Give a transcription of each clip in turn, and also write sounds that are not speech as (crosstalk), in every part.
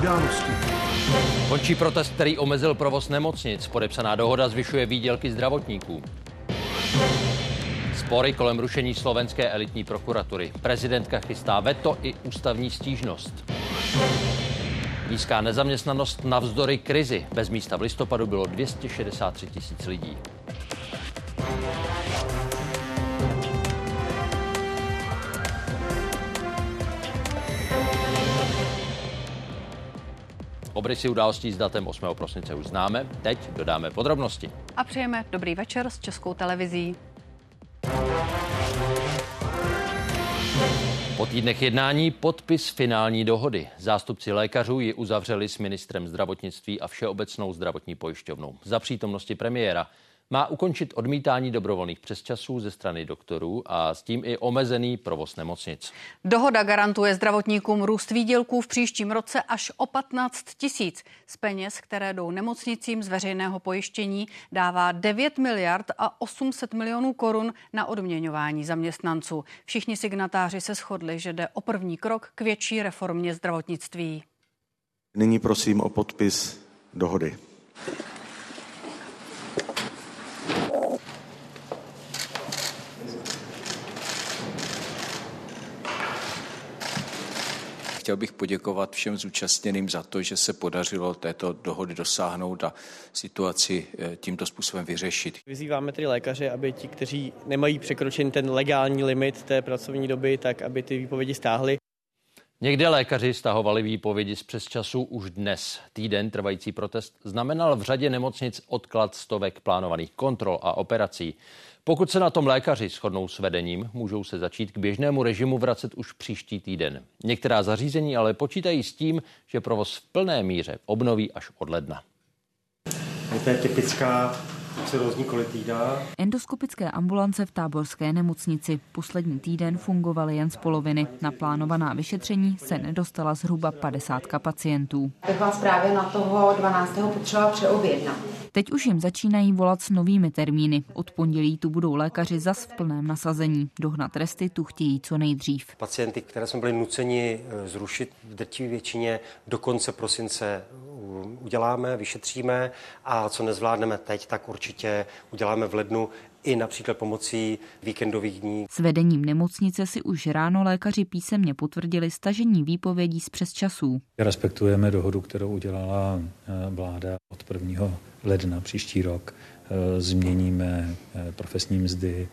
události. Končí protest, který omezil provoz nemocnic. Podepsaná dohoda zvyšuje výdělky zdravotníků. Spory kolem rušení slovenské elitní prokuratury. Prezidentka chystá veto i ústavní stížnost. Nízká nezaměstnanost navzdory krizi. Bez místa v listopadu bylo 263 tisíc lidí. Obrysy událostí s datem 8. prosince už známe, teď dodáme podrobnosti. A přejeme dobrý večer s Českou televizí. Po týdnech jednání podpis finální dohody. Zástupci lékařů ji uzavřeli s ministrem zdravotnictví a Všeobecnou zdravotní pojišťovnou. Za přítomnosti premiéra má ukončit odmítání dobrovolných přesčasů ze strany doktorů a s tím i omezený provoz nemocnic. Dohoda garantuje zdravotníkům růst výdělků v příštím roce až o 15 tisíc. Z peněz, které jdou nemocnicím z veřejného pojištění, dává 9 miliard a 800 milionů korun na odměňování zaměstnanců. Všichni signatáři se shodli, že jde o první krok k větší reformě zdravotnictví. Nyní prosím o podpis dohody. Chtěl bych poděkovat všem zúčastněným za to, že se podařilo této dohody dosáhnout a situaci eh, tímto způsobem vyřešit. Vyzýváme tedy lékaře, aby ti, kteří nemají překročen ten legální limit té pracovní doby, tak aby ty výpovědi stáhly. Někde lékaři stahovali výpovědi z přesčasů už dnes. Týden trvající protest znamenal v řadě nemocnic odklad stovek plánovaných kontrol a operací. Pokud se na tom lékaři shodnou s vedením, můžou se začít k běžnému režimu vracet už příští týden. Některá zařízení ale počítají s tím, že provoz v plné míře obnoví až od ledna. To je typická cirrózní kolitída. Endoskopické ambulance v táborské nemocnici. Poslední týden fungovaly jen z poloviny. Na plánovaná vyšetření se nedostala zhruba 50 pacientů. Tak vás právě na toho 12. potřeba přeobjednat. Teď už jim začínají volat s novými termíny. Od pondělí tu budou lékaři zas v plném nasazení. Dohnat resty tu chtějí co nejdřív. Pacienty, které jsme byli nuceni eh, zrušit v drtivé většině do konce prosince uděláme, vyšetříme a co nezvládneme teď, tak určitě uděláme v lednu i například pomocí víkendových dní. S vedením nemocnice si už ráno lékaři písemně potvrdili stažení výpovědí z přesčasů. Respektujeme dohodu, kterou udělala eh, vláda od 1. ledna příští rok. Eh, změníme eh, profesní mzdy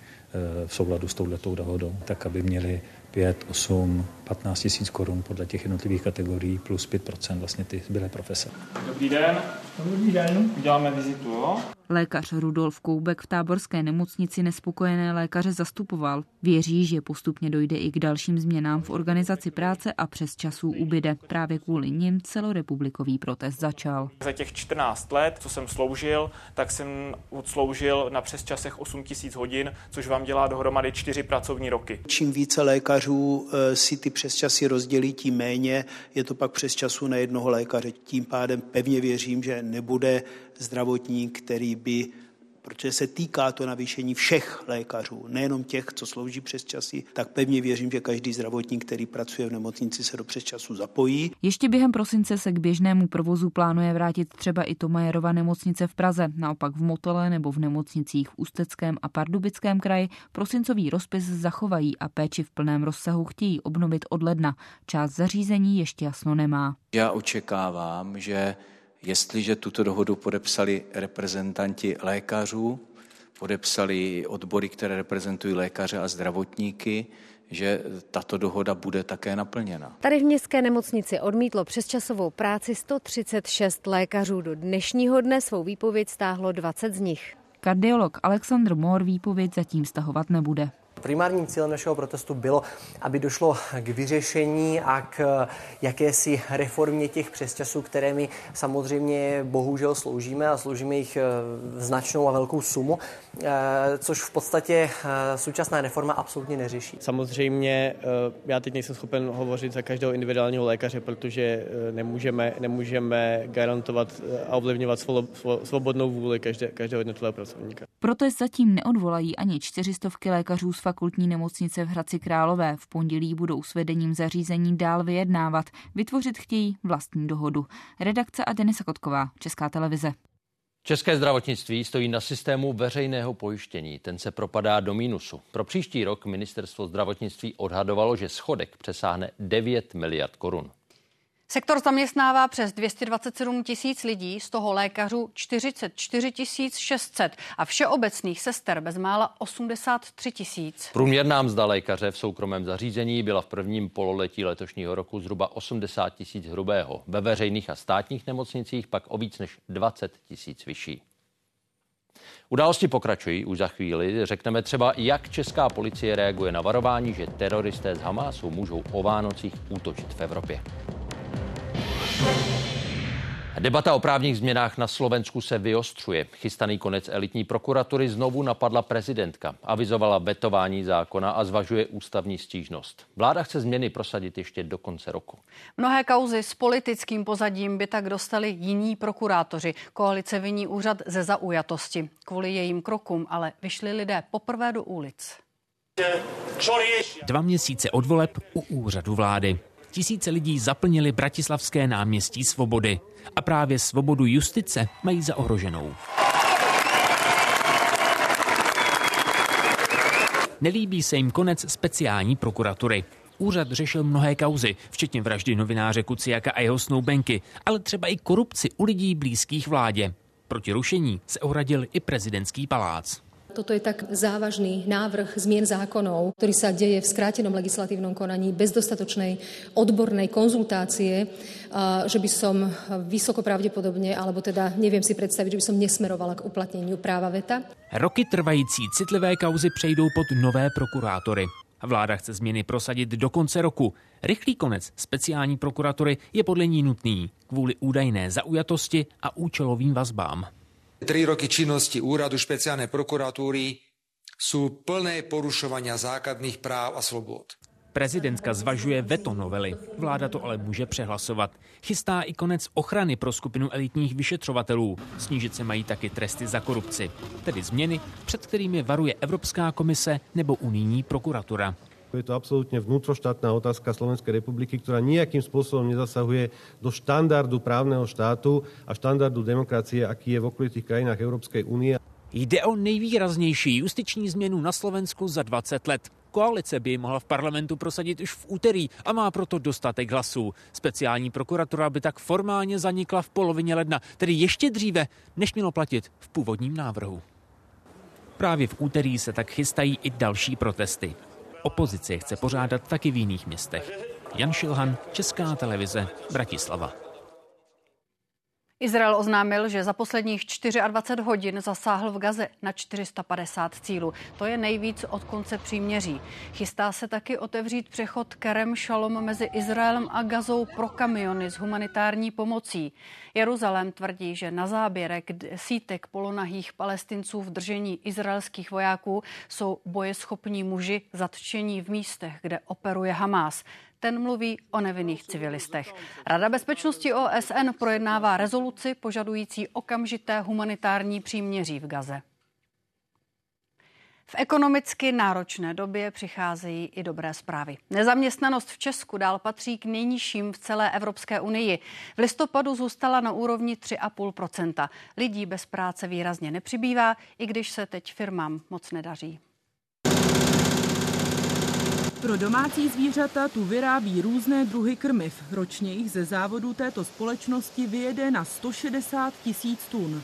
v souladu s touhletou dohodou, tak aby měli 5, 8, 15 tisíc korun podle těch jednotlivých kategorií plus 5% vlastně ty zbylé profese. Dobrý den. Dobrý den. Uděláme vizitu, jo? Lékař Rudolf Koubek v táborské nemocnici nespokojené lékaře zastupoval. Věří, že postupně dojde i k dalším změnám v organizaci práce a přes časů ubyde. Právě kvůli nim celorepublikový protest začal. Za těch 14 let, co jsem sloužil, tak jsem odsloužil na přes časech 8 tisíc hodin, což vám dělá dohromady 4 pracovní roky. Čím více lékařů eh, si ty přesčasy rozdělí, tím méně je to pak přes času na jednoho lékaře. Tím pádem pevně věřím, že nebude zdravotník, který by protože se týká to navýšení všech lékařů, nejenom těch, co slouží přes časy, tak pevně věřím, že každý zdravotník, který pracuje v nemocnici, se do přesčasu zapojí. Ještě během prosince se k běžnému provozu plánuje vrátit třeba i Tomajerova nemocnice v Praze. Naopak v Motole nebo v nemocnicích v Ústeckém a Pardubickém kraji prosincový rozpis zachovají a péči v plném rozsahu chtějí obnovit od ledna. Část zařízení ještě jasno nemá. Já očekávám, že jestliže tuto dohodu podepsali reprezentanti lékařů, podepsali odbory, které reprezentují lékaře a zdravotníky, že tato dohoda bude také naplněna. Tady v městské nemocnici odmítlo přesčasovou práci 136 lékařů. Do dnešního dne svou výpověď stáhlo 20 z nich. Kardiolog Alexandr Mohr výpověď zatím stahovat nebude. Primárním cílem našeho protestu bylo, aby došlo k vyřešení a k jakési reformě těch přesčasů, které my samozřejmě bohužel sloužíme a sloužíme jich eh, značnou a velkou sumu, eh, což v podstatě eh, současná reforma absolutně neřeší. Samozřejmě já teď nejsem schopen hovořit za každého individuálního lékaře, protože nemůžeme, nemůžeme garantovat a ovlivňovat svobodnou vůli každé, každého jednotlivého pracovníka. Protest zatím neodvolají ani čtyřistovky lékařů z fakulty fakultní nemocnice v Hradci Králové. V pondělí budou s vedením zařízení dál vyjednávat. Vytvořit chtějí vlastní dohodu. Redakce a Denisa Kotková, Česká televize. České zdravotnictví stojí na systému veřejného pojištění. Ten se propadá do mínusu. Pro příští rok ministerstvo zdravotnictví odhadovalo, že schodek přesáhne 9 miliard korun. Sektor zaměstnává přes 227 tisíc lidí, z toho lékařů 44 600 a všeobecných sester bezmála 83 tisíc. Průměrná mzda lékaře v soukromém zařízení byla v prvním pololetí letošního roku zhruba 80 tisíc hrubého. Ve veřejných a státních nemocnicích pak o víc než 20 tisíc vyšší. Události pokračují už za chvíli. Řekneme třeba, jak česká policie reaguje na varování, že teroristé z Hamásu můžou o Vánocích útočit v Evropě. Debata o právních změnách na Slovensku se vyostřuje. Chystaný konec elitní prokuratury znovu napadla prezidentka. Avizovala vetování zákona a zvažuje ústavní stížnost. Vláda chce změny prosadit ještě do konce roku. Mnohé kauzy s politickým pozadím by tak dostali jiní prokurátoři. Koalice viní úřad ze zaujatosti. Kvůli jejím krokům ale vyšli lidé poprvé do ulic. Dva měsíce od voleb u úřadu vlády. Tisíce lidí zaplnili bratislavské náměstí Svobody a právě svobodu justice mají za ohroženou. Nelíbí se jim konec speciální prokuratury. Úřad řešil mnohé kauzy, včetně vraždy novináře Kuciaka a jeho snoubenky, ale třeba i korupci u lidí blízkých vládě. Proti rušení se ohradil i prezidentský palác. Toto je tak závažný návrh zmien zákonov, ktorý sa deje v skrátenom legislatívnom konaní bez dostatočnej odbornej konzultácie, že by som vysoko pravdepodobne, alebo teda neviem si predstaviť, že by som nesmerovala k uplatneniu práva veta. Roky trvající citlivé kauzy přejdou pod nové prokurátory. Vláda chce změny prosadit do konce roku. Rychlý konec speciální prokuratury je podle ní nutný kvůli údajné zaujatosti a účelovým vazbám. Tri roky činnosti úradu špeciálnej prokuratúry sú plné porušovania základných práv a slobod. Prezidentka zvažuje veto novely. Vláda to ale může přehlasovat. Chystá i konec ochrany pro skupinu elitních vyšetřovatelů. Snížit se mají taky tresty za korupci. Tedy změny, před kterými varuje Evropská komise nebo unijní prokuratura. Je to absolútne vnútroštátna otázka Slovenskej republiky, ktorá nejakým spôsobom nezasahuje do štandardu právneho štátu a štandardu demokracie, aký je v okolitých krajinách Európskej únie. Jde o nejvýraznější justiční změnu na Slovensku za 20 let. Koalice by ji mohla v parlamentu prosadit už v úterý a má proto dostatek hlasů. Speciální prokuratura by tak formálně zanikla v polovině ledna, tedy ještě dříve, než mělo platit v původním návrhu. Právě v úterý se tak chystají i další protesty. Opozice chce pořádat taky v jiných městech. Jan Šilhan, Česká televize, Bratislava. Izrael oznámil, že za posledních 24 hodin zasáhl v Gaze na 450 cílů. To je nejvíc od konce příměří. Chystá se taky otevřít přechod Kerem Shalom mezi Izraelem a Gazou pro kamiony s humanitární pomocí. Jeruzalém tvrdí, že na záběrek sítek polonahých palestinců v držení izraelských vojáků jsou bojeschopní muži zatčení v místech, kde operuje Hamás. Ten mluví o nevinných civilistech. Rada bezpečnosti OSN projednává rezoluci požadující okamžité humanitární příměří v Gaze. V ekonomicky náročné době přicházejí i dobré zprávy. Nezaměstnanost v Česku dál patří k nejnižším v celé Evropské unii. V listopadu zůstala na úrovni 3,5% Lidí bez práce výrazně nepřibývá, i když se teď firmám moc nedaří. Pro domácí zvířata tu vyrábí různé druhy krmiv. Ročně jich ze závodu této společnosti vyjede na 160 tisíc tun.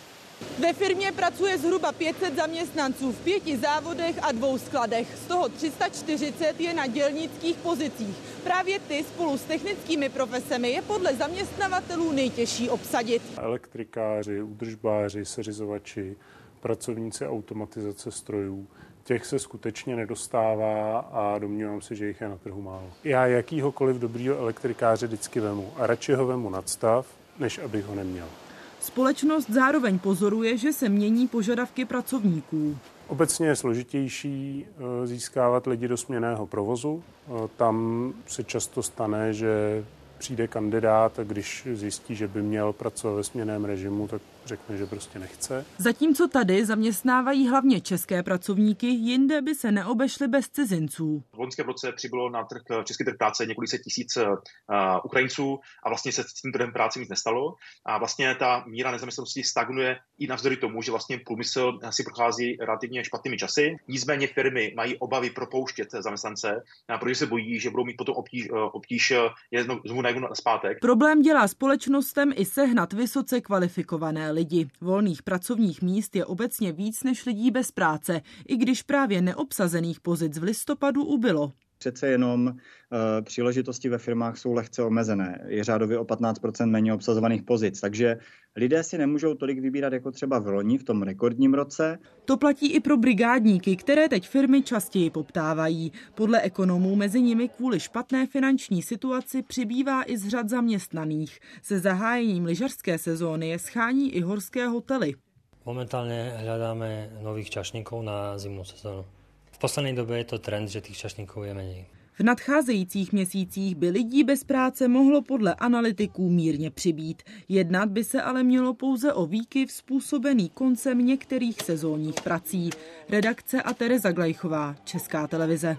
Ve firmě pracuje zhruba 500 zaměstnanců v pěti závodech a dvou skladech. Z toho 340 je na dělnických pozicích. Právě ty spolu s technickými profesemi je podle zaměstnavatelů nejtěžší obsadit. Elektrikáři, údržbáři, seřizovači, pracovníci automatizace strojů, těch se skutečně nedostává a domnívám se, že jich je na trhu málo. Já jakýhokoliv dobrýho elektrikáře vždycky vemu a radši ho vemu nadstav, než abych ho neměl. Společnost zároveň pozoruje, že se mění požadavky pracovníků. Obecně je složitější eh, získávat lidi do směného provozu. Eh, tam se často stane, že přijde kandidát a když zjistí, že by měl pracovat ve směném režimu, tak řekne, že prostě nechce. Zatímco tady zaměstnávají hlavně české pracovníky, jinde by se neobešly bez cizinců. V loňském roce přibylo na trh, český trh práce několik set tisíc uh, Ukrajinců a vlastně se s tím trhem práce nic nestalo. A vlastně ta míra nezaměstnanosti stagnuje i navzdory tomu, že vlastně průmysl si prochází relativně špatnými časy. Nicméně firmy mají obavy propouštět zaměstnance, protože se bojí, že budou mít potom obtíž, obtíž je znovu najdu zpátek. Problém dělá společnostem i sehnat vysoce kvalifikované lidi. Volných pracovních míst je obecně víc než lidí bez práce, i když právě neobsazených pozic v listopadu ubylo přece jenom uh, příležitosti ve firmách jsou lehce omezené. Je řádově o 15% méně obsazovaných pozic, takže lidé si nemůžou tolik vybírat jako třeba v loni, v tom rekordním roce. To platí i pro brigádníky, které teď firmy častěji poptávají. Podle ekonomů mezi nimi kvůli špatné finanční situaci přibývá i z řad zaměstnaných. Se zahájením lyžařské sezóny je schání i horské hotely. Momentálně hledáme nových čašníků na zimnou sezónu poslední době je to trend, že těch čašníků je méně. V nadcházejících měsících by lidí bez práce mohlo podle analytiků mírně přibít. Jednat by se ale mělo pouze o výkyv způsobený koncem některých sezónních prací. Redakce a Tereza Glejchová, Česká televize.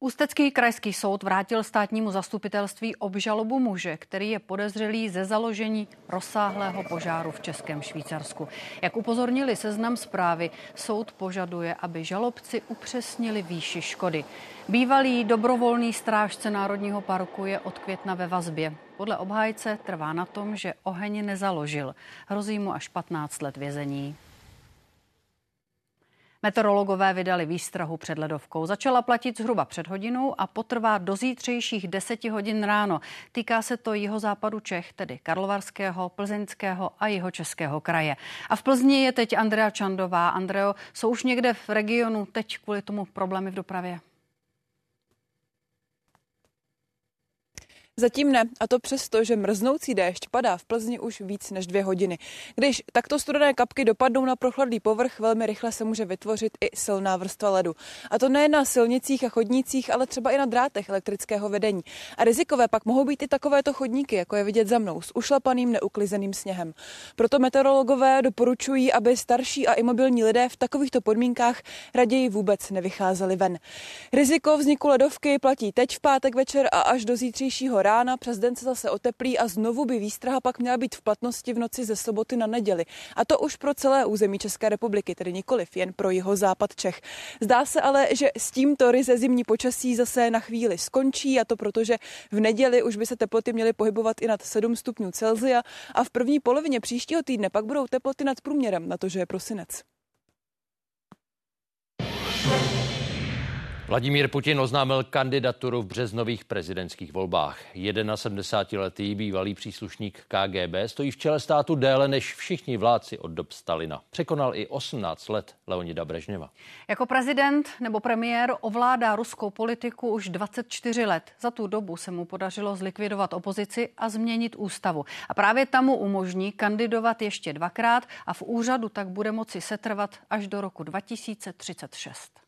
Ústecký krajský soud vrátil státnímu zastupitelství obžalobu muže, který je podezřelý ze založení rozsáhlého požáru v Českém Švýcarsku. Jak upozornili seznam zprávy, soud požaduje, aby žalobci upřesnili výši škody. Bývalý dobrovolný strážce Národního parku je od května ve vazbě. Podle obhájce trvá na tom, že oheň nezaložil. Hrozí mu až 15 let vězení. Meteorologové vydali výstrahu před ledovkou. Začala platit zhruba před hodinou a potrvá do zítřejších 10 hodin ráno. Týká se to jeho západu Čech, tedy Karlovarského, Plzeňského a jeho českého kraje. A v Plzni je teď Andrea Čandová. Andreo, jsou už někde v regionu teď kvůli tomu problémy v dopravě? Zatím ne, a to přesto, že mrznoucí déšť padá v Plzni už víc než dvě hodiny. Když takto studené kapky dopadnou na prochladlý povrch, velmi rychle se může vytvořit i silná vrstva ledu. A to nejen na silnicích a chodnících, ale třeba i na drátech elektrického vedení. A rizikové pak mohou být i takovéto chodníky, jako je vidět za mnou, s ušlapaným neuklizeným sněhem. Proto meteorologové doporučují, aby starší a imobilní lidé v takovýchto podmínkách raději vůbec nevycházeli ven. Riziko vzniku ledovky platí teď v pátek večer a až do zítřejšího rána, přes den se zase oteplí a znovu by výstraha pak měla být v platnosti v noci ze soboty na neděli. A to už pro celé území České republiky, tedy nikoliv jen pro jeho západ Čech. Zdá se ale, že s tímto ryze zimní počasí zase na chvíli skončí a to proto, že v neděli už by se teploty měly pohybovat i nad 7 stupňů Celzia a v první polovině příštího týdne pak budou teploty nad průměrem na to, že je prosinec. Vladimír Putin oznámil kandidaturu v březnových prezidentských volbách. 71-letý bývalý příslušník KGB stojí v čele státu déle než všichni vládci od dob Stalina. Překonal i 18 let Leonida Brežněva. Jako prezident nebo premiér ovládá ruskou politiku už 24 let. Za tu dobu se mu podařilo zlikvidovat opozici a změnit ústavu. A právě tam mu umožní kandidovat ještě dvakrát a v úřadu tak bude moci setrvat až do roku 2036.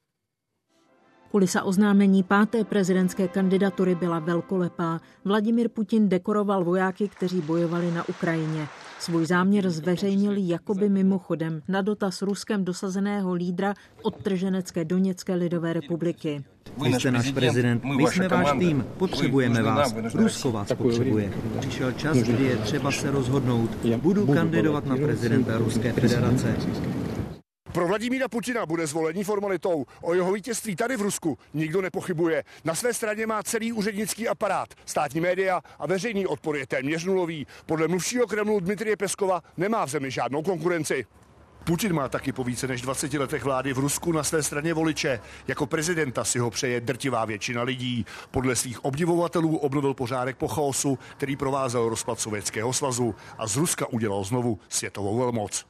Kulisa oznámení páté prezidentské kandidatury byla velkolepá. Vladimir Putin dekoroval vojáky, kteří bojovali na Ukrajině. Svůj záměr zveřejnil jakoby mimochodem na dotaz Ruskem dosazeného lídra odtrženecké Doněcké lidové republiky. Vy jste náš prezident, my jsme váš tým, potřebujeme vás, Rusko vás potřebuje. Přišel čas, kdy je třeba se rozhodnout. Budu kandidovat na prezidenta Ruské federace. Pro Vladimíra Putina bude zvolení formalitou. O jeho vítězství tady v Rusku nikdo nepochybuje. Na své straně má celý úřednický aparát. Státní média a veřejný odpor je téměř nulový. Podle mluvšího Kremlu Dmitrie Peskova nemá v zemi žádnou konkurenci. Putin má taky po více než 20 letech vlády v Rusku na své straně voliče. Jako prezidenta si ho přeje drtivá většina lidí. Podle svých obdivovatelů obnovil pořádek po chaosu, který provázel rozpad Sovětského svazu a z Ruska udělal znovu světovou velmoc.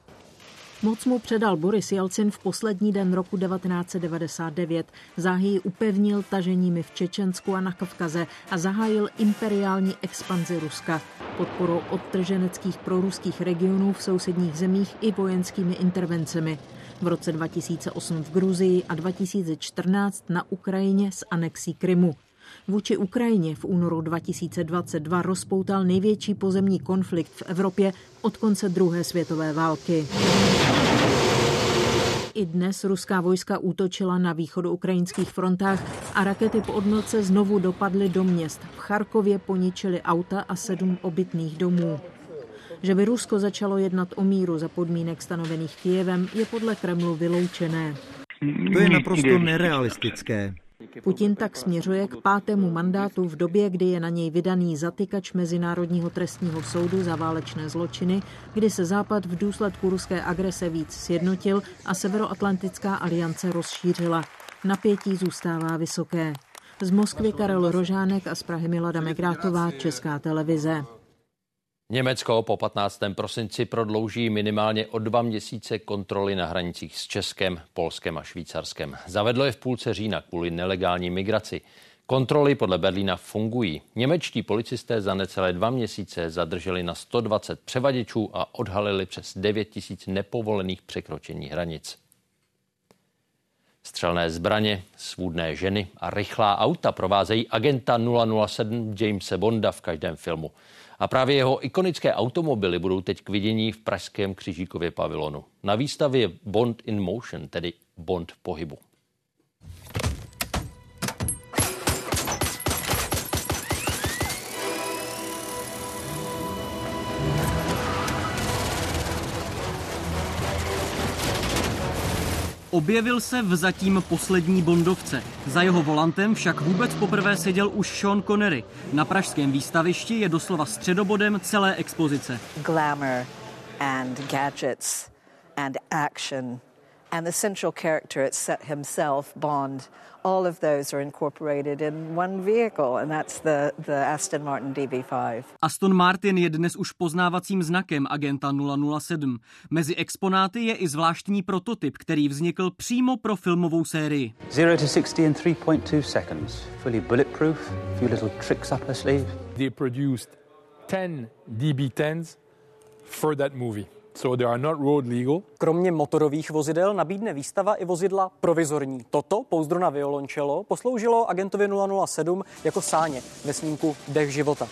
Moc mu předal Boris Jelcin v poslední den roku 1999. Záhy upevnil taženími v Čečensku a na Kavkaze a zahájil imperiální expanzi Ruska podporou odtrženeckých proruských regionů v sousedních zemích i vojenskými intervencemi. V roce 2008 v Gruzii a 2014 na Ukrajině s anexí Krymu. Vůči Ukrajině v únoru 2022 rozpoutal největší pozemní konflikt v Evropě od konce druhé světové války. I dnes ruská vojska útočila na ukrajinských frontách a rakety po odnoce znovu dopadly do měst. V Charkově poničili auta a sedm obytných domů. Že by Rusko začalo jednat o míru za podmínek stanovených Kijevem, je podle Kremlu vyloučené. To je naprosto nerealistické. Putin tak směřuje k pátému mandátu v době, kdy je na něj vydaný zatykač Mezinárodního trestního soudu za válečné zločiny, kdy se Západ v důsledku ruské agrese víc sjednotil a Severoatlantická aliance rozšířila. Napětí zůstává vysoké. Z Moskvy Karel Rožánek a z Prahy Milada Megrátová, Česká televize. Německo po 15. prosinci prodlouží minimálně o dva měsíce kontroly na hranicích s Českem, Polskem a Švýcarskem. Zavedlo je v půlce října kvůli nelegální migraci. Kontroly podle Berlína fungují. Němečtí policisté za necelé dva měsíce zadrželi na 120 převaděčů a odhalili přes 9 tisíc nepovolených překročení hranic. Střelné zbraně, svůdné ženy a rychlá auta provázejí agenta 007 Jamese Bonda v každém filmu. A právě jeho ikonické automobily budou teď k vidění v pražském křižíkově pavilonu. Na výstavě Bond in Motion, tedy Bond v pohybu. Objevil se v zatím poslední Bondovce. Za jeho volantem však vůbec poprvé seděl už Sean Connery. Na pražském výstavišti je doslova středobodem celé expozice. Glamour and gadgets and action and the central character it's set himself, Bond, all of those are incorporated in one vehicle, and that's the, the Aston Martin DB5. Aston Martin je dnes už poznávacím znakem agenta 007. Mezi exponáty je i zvláštní prototyp, který vznikl přímo pro filmovou sérii. 0 to 60 in 3.2 seconds. Fully bulletproof, a few little tricks up her sleeve. They produced 10 DB10s for that movie. So they are not road legal. Kromě motorových vozidel nabídne výstava i vozidla provizorní. Toto, pouzdro na violončelo, posloužilo agentovi 007 jako sáně ve snímku Dech života.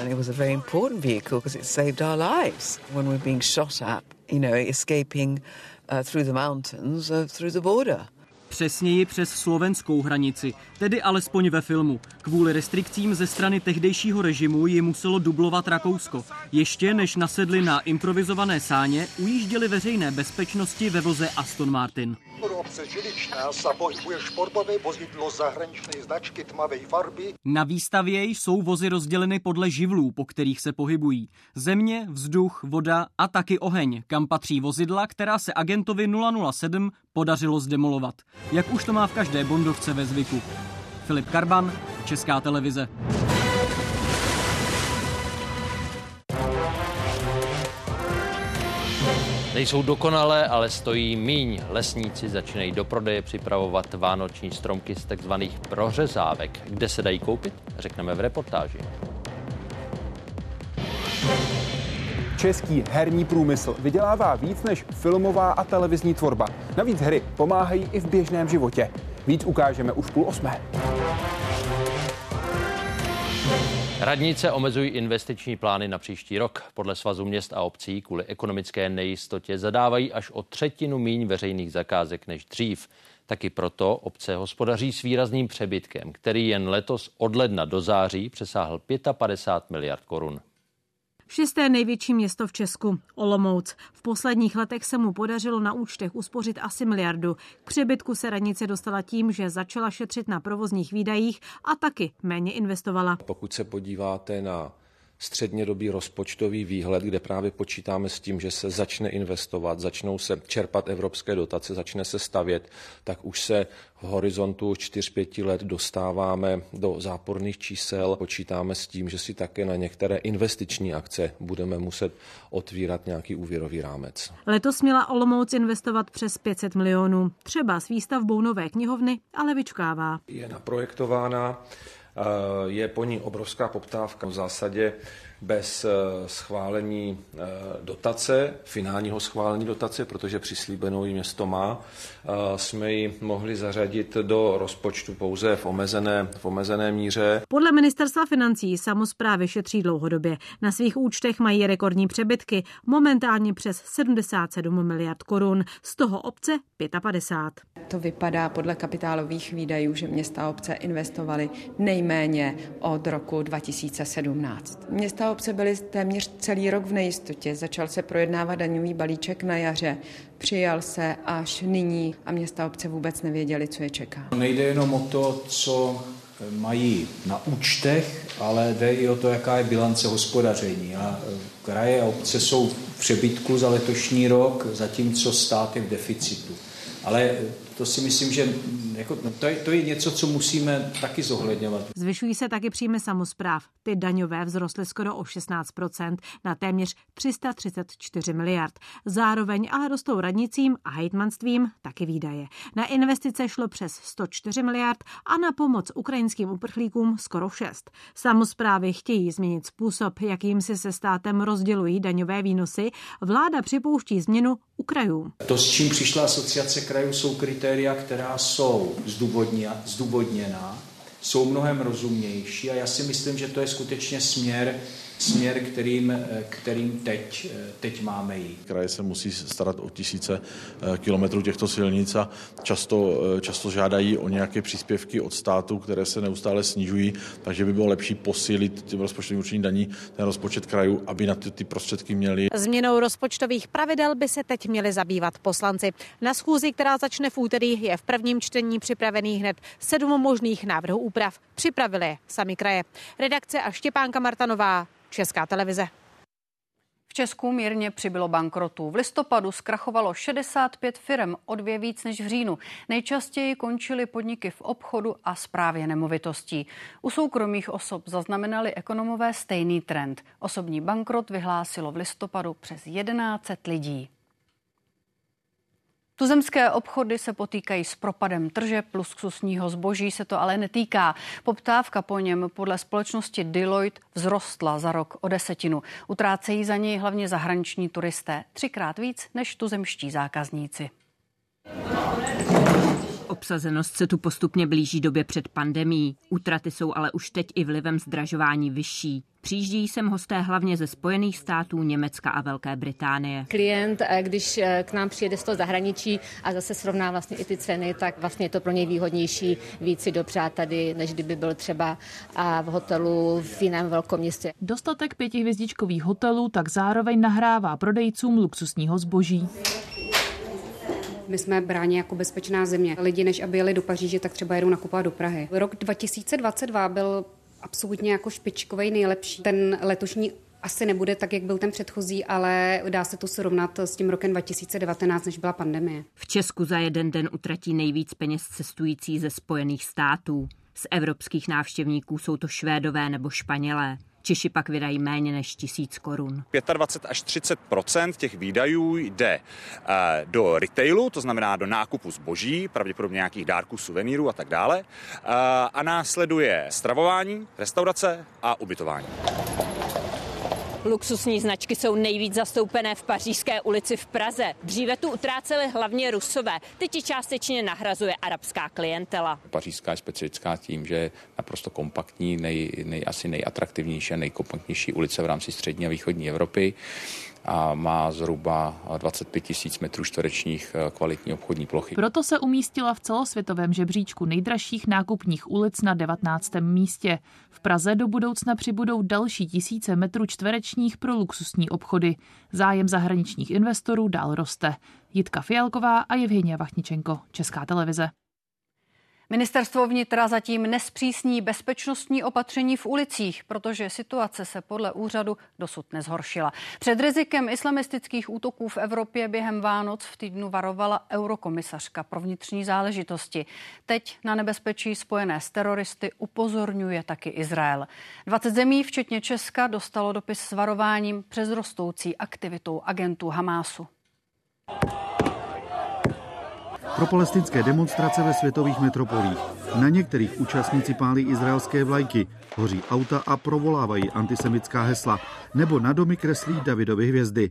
And it was a very important vehicle because it saved our lives when we're being shot at, you know, escaping uh, through the mountains, uh, through the border. Přesněji přes slovenskou hranici, tedy alespoň ve filmu. Kvůli restrikcím ze strany tehdejšího režimu ji muselo dublovat Rakousko. Ještě než nasedli na improvizované sáně, ujížděli veřejné bezpečnosti ve voze Aston Martin. Na výstavě jsou vozy rozděleny podle živlů, po kterých se pohybují. Země, vzduch, voda a taky oheň, kam patří vozidla, která se agentovi 007 podařilo zdemolovat. Jak už to má v každé bondovce ve zvyku. Filip Karban, Česká televize. Nejsou dokonalé, ale stojí míň. Lesníci začínají do prodeje připravovat vánoční stromky z takzvaných prořezávek. Kde se dají koupit? Řekneme v reportáži. Český herní průmysl vydělává víc než filmová a televizní tvorba. Navíc hry pomáhají i v běžném životě. Víc ukážeme už půl osmé. Radnice omezují investiční plány na příští rok. Podle Svazu měst a obcí kvůli ekonomické nejistotě zadávají až o třetinu míň veřejných zakázek než dřív. Taky proto obce hospodaří s výrazným přebytkem, který jen letos od ledna do září přesáhl 55 miliard korun. Šesté největší město v Česku, Olomouc. V posledních letech se mu podařilo na účtech uspořit asi miliardu. K přebytku se radnice dostala tím, že začala šetřit na provozních výdajích a taky méně investovala. Pokud se podíváte na střednědobý rozpočtový výhled, kde právě počítáme s tím, že se začne investovat, začnou se čerpat evropské dotace, začne se stavět, tak už se v horizontu 4-5 let dostáváme do záporných čísel. Počítáme s tím, že si také na některé investiční akce budeme muset otvírat nějaký úvěrový rámec. Letos měla Olomouc investovat přes 500 milionů. Třeba s výstavbou nové knihovny, ale vyčkává. Je naprojektována je po ní obrovská poptávka. V zásadě bez eh, schválení eh, dotace, finálního schválení dotace, protože přislíbenou ji město má, eh, jsme ji mohli zařadit do rozpočtu pouze v omezené, v omezené míře. Podle ministerstva financí samozprávy šetří dlouhodobě. Na svých účtech mají rekordní přebytky, momentálně přes 77 miliard korun, z toho obce 55. To vypadá podle kapitálových výdajů, že města a obce investovaly nejméně od roku 2017. Města obce byly téměř celý rok v nejistotě. Začal se projednávat daňový balíček na jaře. Přijal se až nyní a města obce vůbec nevěděli, co je čeká. Nejde jenom o to, co mají na účtech, ale jde i o to, jaká je bilance hospodaření. A e, kraje a obce jsou v přebytku za letošní rok, zatímco stát je v deficitu. Ale to si myslím, že jako, no to, je, to je něco, co musíme taky zohledňovat. Zvyšují se taky příjmy samozpráv. Ty daňové vzrostly skoro o 16% na téměř 334 miliard. Zároveň ale rostou radnicím a hejtmanstvím taky výdaje. Na investice šlo přes 104 miliard a na pomoc ukrajinským uprchlíkům skoro 6. Samozprávy chtějí změnit způsob, jakým si se státem rozdělují daňové výnosy. Vláda připouští změnu u krajů. To, s čím přišla asociace krajů, jsou kritéria, která jsou zdůvodněná, jsou mnohem rozumnější a já si myslím, že to je skutečně směr, směr, kterým, kterým teď, teď máme jít. Kraje se musí starat o tisíce eh, kilometrů těchto silnic a často, eh, často žádají o nějaké příspěvky od státu, které se neustále snižují, takže by bylo lepší posílit tím rozpočtovým určení daní ten rozpočet krajů, aby na ty, ty prostředky měli. Změnou rozpočtových pravidel by se teď měli zabývat poslanci. Na schůzi, která začne v úterý, je v prvním čtení připravený hned sedm možných návrhů úprav. Připravili sami kraje. Redakce a Štěpánka Martanová, Česká televize. V Česku mírně přibylo bankrotů. V listopadu zkrachovalo 65 firm, o dvě víc než v říjnu. Nejčastěji končily podniky v obchodu a správě nemovitostí. U soukromých osob zaznamenali ekonomové stejný trend. Osobní bankrot vyhlásilo v listopadu přes 11 lidí. Tuzemské obchody se potýkají s propadem tržeb, luxusního zboží se to ale netýká. Poptávka po něm podle společnosti Deloitte vzrostla za rok o desetinu. Utrácejí za něj hlavně zahraniční turisté. Třikrát víc než tuzemští zákazníci. Obsazenost se tu postupně blíží době před pandemí. Útraty jsou ale už teď i vlivem zdražování vyšší. Přijíždějí sem hosté hlavně ze Spojených států, Německa a Velké Británie. Klient, eh, když eh, k nám přijede z toho zahraničí a zase srovná vlastně i ty ceny, tak vlastně je to pro něj výhodnější víc si dopřát tady, než kdyby byl třeba v hotelu v jiném velkom městě. Dostatek pětihvězdičkových hotelů tak zároveň nahrává prodejcům luxusního zboží. My jsme bráni jako bezpečná země. Lidi, než aby jeli do Paříže, tak třeba jedou nakupovat do Prahy. Rok 2022 byl absolutně jako špičkový nejlepší. Ten letošní asi nebude tak, jak byl ten předchozí, ale dá se to srovnat s tím rokem 2019, než byla pandemie. V Česku za jeden den utratí nejvíc peněz cestující ze Spojených států. Z evropských návštěvníků jsou to Švédové nebo Španělé. Češi pak vydají méně než tisíc korun. 25 až 30% těch výdajů jde eh, do retailu, to znamená do nákupu zboží, pravděpodobně nějakých dárků, suvenýrů a tak dále. Eh, a následuje stravování, restaurace a ubytování. Luxusní značky jsou nejvíc zastoupené v Pařížské ulici v Praze. Dříve tu utráceli hlavně Rusové, teď ji částečně nahrazuje arabská klientela. Pařížská je specifická tím, že je naprosto kompaktní, nej, nej, asi nejatraktivnější a nejkompaktnější ulice v rámci střední a východní Evropy a má zhruba 25 tisíc metrů čtverečních eh, kvalitní obchodní plochy. Proto se umístila v celosvětovém žebříčku nejdražších nákupních ulic na 19. místě. V Praze do budoucna přibudou další tisíce metrů čtverečních pro luxusní obchody. Zájem zahraničních investorů dál roste. Jitka Fialková a Evgenia Vachničenko, Česká televize. Ministerstvo vnitra zatím nespřísní bezpečnostní opatření v ulicích, protože situace se podle úřadu dosud nezhoršila. Před rizikem islamistických útoků v Evropě během Vánoc v týdnu varovala eurokomisařka pro vnitřní záležitosti. Teď na nebezpečí spojené s teroristy upozorňuje taky Izrael. 20 zemí, včetně Česka, dostalo dopis s varováním přes rostoucí aktivitou agentů Hamásu. Pro palestinské demonstrace ve světových metropolích. Na některých účastníci pálí izraelské vlajky, hoří auta a provolávají antisemická hesla, nebo na domy kreslí Davidovy hvězdy.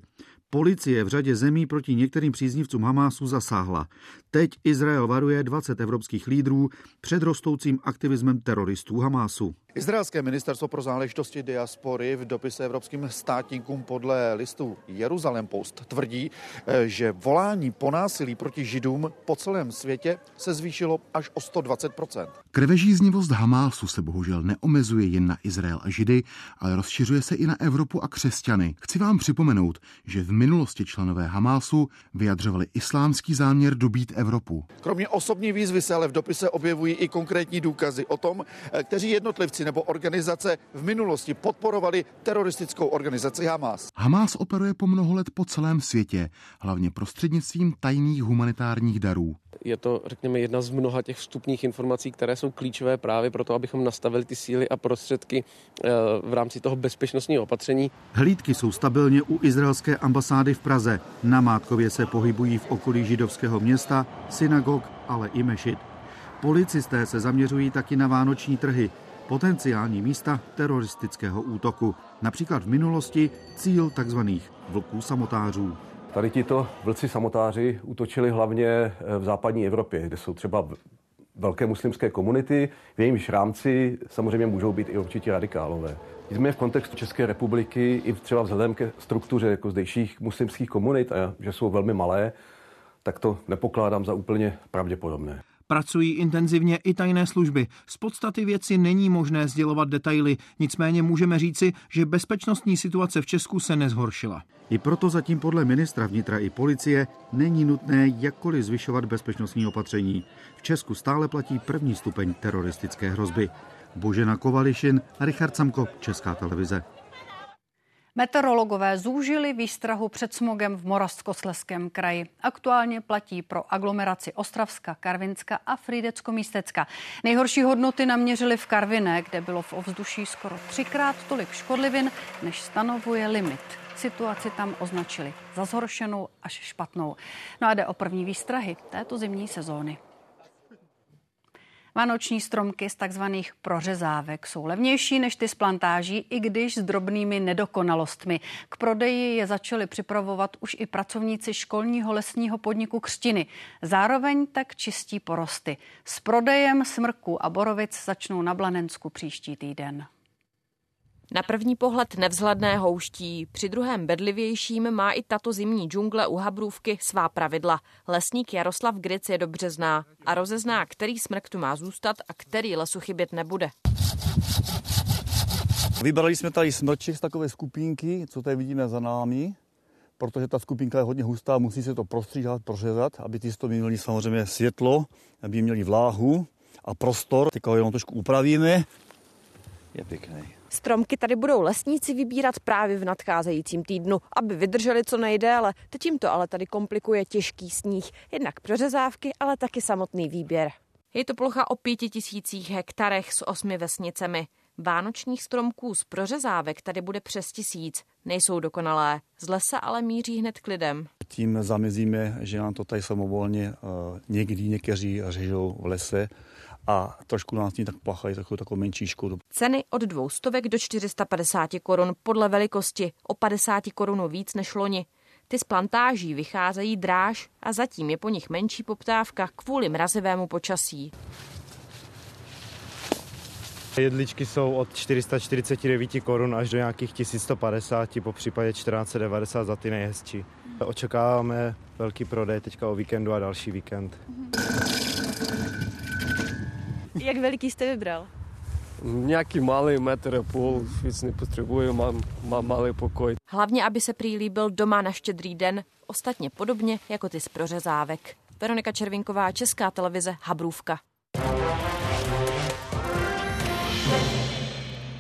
Policie v řadě zemí proti některým příznivcům Hamásu zasáhla. Teď Izrael varuje 20 evropských lídrů před rostoucím aktivismem teroristů Hamásu. Izraelské ministerstvo pro záležitosti diaspory v dopise evropským státníkům podle listu Jeruzalem Post tvrdí, eh, že volání po násilí proti židům po celém světě se zvýšilo až o 120% Krvežíznivost Hamásu se bohužel neomezuje jen na Izrael a Židy, ale rozšiřuje se i na Evropu a křesťany. Chci vám připomenout, že v minulosti členové Hamásu vyjadřovali islámský záměr dobít Evropu. Kromě osobní výzvy se ale v dopise objevují i konkrétní důkazy o tom, eh, kteří jednotlivci nebo organizace v minulosti podporovali teroristickou organizaci Hamas. Hamas operuje po mnoho let po celém světě, hlavně prostřednictvím tajných humanitárních darů. Je to, řekněme, jedna z mnoha těch vstupních informací, které jsou klíčové právě pro to, abychom nastavili ty síly a prostředky eh, v rámci toho bezpečnostního opatření. Hlídky jsou stabilně u izraelské ambasády v Praze. Na Mátkově se pohybují v okolí židovského města, synagog, ale i mešit. Policisté se zaměřují taky na vánoční trhy, potenciální místa teroristického útoku. Například v minulosti cíl tzv. vlků samotářů. Tady tito vlci samotáři útočili hlavně eh, v západní Evropě, kde jsou třeba velké muslimské komunity, v jejímž rámci samozřejmě můžou být i určitě radikálové. Nicméně v kontextu České republiky i třeba vzhledem ke struktuře jako zdejších muslimských komunit, a že jsou velmi malé, tak to nepokládám za úplně pravděpodobné. Pracují intenzivně i tajné služby. Z podstaty věci není možné sdělovat detaily, nicméně můžeme říci, že bezpečnostní situace v Česku se nezhoršila. I proto zatím podle ministra vnitra i policie není nutné jakkoliv zvyšovat bezpečnostní opatření. V Česku stále platí první stupeň teroristické hrozby. Božena Kovališin, Richard Samko, Česká televize. Meteorologové zúžili výstrahu před smogem v Moravskosleském kraji. Aktuálně platí pro aglomeraci Ostravska, Karvinska a Frídecko-Místecka. Nejhorší hodnoty naměřili v Karviné, kde bylo v ovzduší skoro třikrát tolik škodlivin, než stanovuje limit. Situaci tam označili za zhoršenou až špatnou. No a jde o první výstrahy této zimní sezóny. Vánoční stromky z takzvaných prořezávek jsou levnější než ty z plantáží, i když s drobnými nedokonalostmi. K prodeji je začali připravovat už i pracovníci školního lesního podniku Křtiny. Zároveň tak čistí porosty. S prodejem smrku a borovic začnou na Blanensku příští týden. Na první pohled nevzhledné houští, při druhém bedlivějším má i tato zimní džungle u Habrůvky svá pravidla. Lesník Jaroslav Gric je dobře zná a rozezná, který smrk tu má zůstat a který lesu chybět nebude. Vybrali jsme tady smrček z takové skupinky, co tady vidíme za námi, protože ta skupinka je hodně hustá, musí se to prostříhat, prořezat, aby ty stromy měly samozřejmě světlo, aby měli vláhu a prostor. Teďka ho jenom trošku upravíme. Je pěkný. Stromky tady budou lesníci vybírat právě v nadcházejícím týdnu, aby vydrželi co nejdéle. Teď jim to ale tady komplikuje těžký sníh, jednak prořezávky, ale taky samotný výběr. Je to plocha o pěti tisících hektarech s osmi vesnicemi. Vánočních stromků z prořezávek tady bude přes tisíc. Nejsou dokonalé, z lesa ale míří hned k lidem. Tím zamezíme, že nám to tady samovolně uh, někdy někteří řežou v lese a trošku nás ní tak plachají takovou, takovou menší škodu. Ceny od dvou stovek do 450 korun podle velikosti, o 50 korun víc než loni. Ty z plantáží vycházejí dráž a zatím je po nich menší poptávka kvůli mrazivému počasí. Jedličky jsou od 449 korun až do nějakých 1150, po případě 1490 za ty nejhezčí. Očekáváme velký prodej teďka o víkendu a další víkend. Jak veliký jste vybral? Nějaký malý metr a půl, víc nepotřebuji, mám, mám malý pokoj. Hlavně, aby se prý líbil doma na štědrý den, ostatně podobně jako ty z prořezávek. Veronika Červinková, Česká televize, Habrůvka.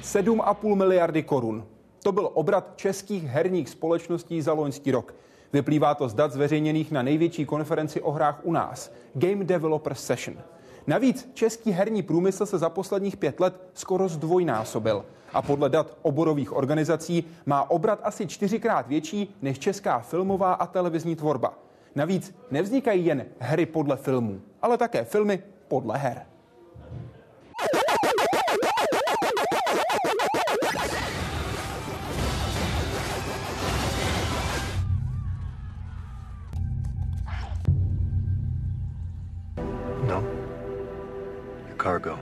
7,5 miliardy korun. To byl obrat českých herních společností za loňský rok. Vyplývá to z dat zveřejněných na největší konferenci o hrách u nás, Game Developer Session. Navíc český herní průmysl se za posledních pět let skoro zdvojnásobil a podle dat oborových organizací má obrat asi čtyřikrát větší než česká filmová a televizní tvorba. Navíc nevznikají jen hry podle filmů, ale také filmy podle her. No. Cargo.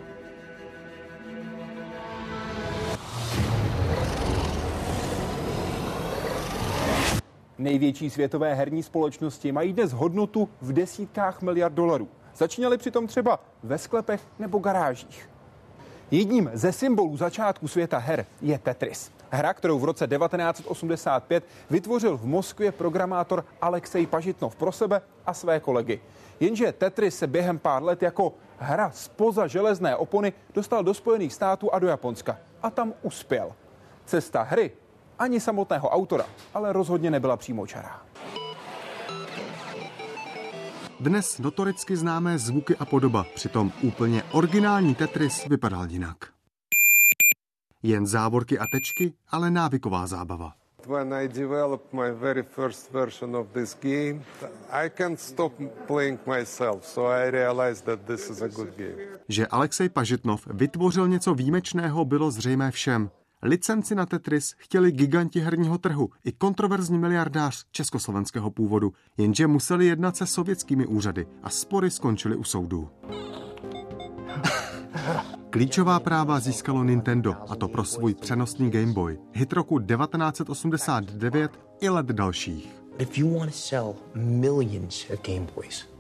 Největší světové herní společnosti mají dnes hodnotu v desítkách miliard dolarů. Začínaly přitom třeba ve sklepech nebo garážích. Jedním ze symbolů začátku světa her je Tetris. Hra, kterou v roce 1985 vytvořil v Moskvě programátor Alexej Pažitnov pro sebe a své kolegy. Jenže Tetris se během pár let jako hra spoza železné opony dostal do Spojených států a do Japonska. A tam uspěl. Cesta hry ani samotného autora, ale rozhodně nebyla přímočará. Dnes notoricky známé zvuky a podoba, přitom úplně originální Tetris vypadal jinak. Jen závorky a tečky, ale návyková zábava. When I developed my very first version of this game, I can't stop playing myself, so I realized that this is a good game. Že Alexej Pažitnov vytvořil něco výjimečného, bylo zřejmé všem. Licenci na Tetris chtěli giganti herního trhu i kontroverzní miliardář československého původu, jenže museli jednat se sovětskými úřady a spory skončily u soudů. (laughs) Klíčová práva získalo Nintendo, a to pro svůj přenosný Game Boy. Hit roku 1989 i let dalších. If you want to sell millions of Game Boys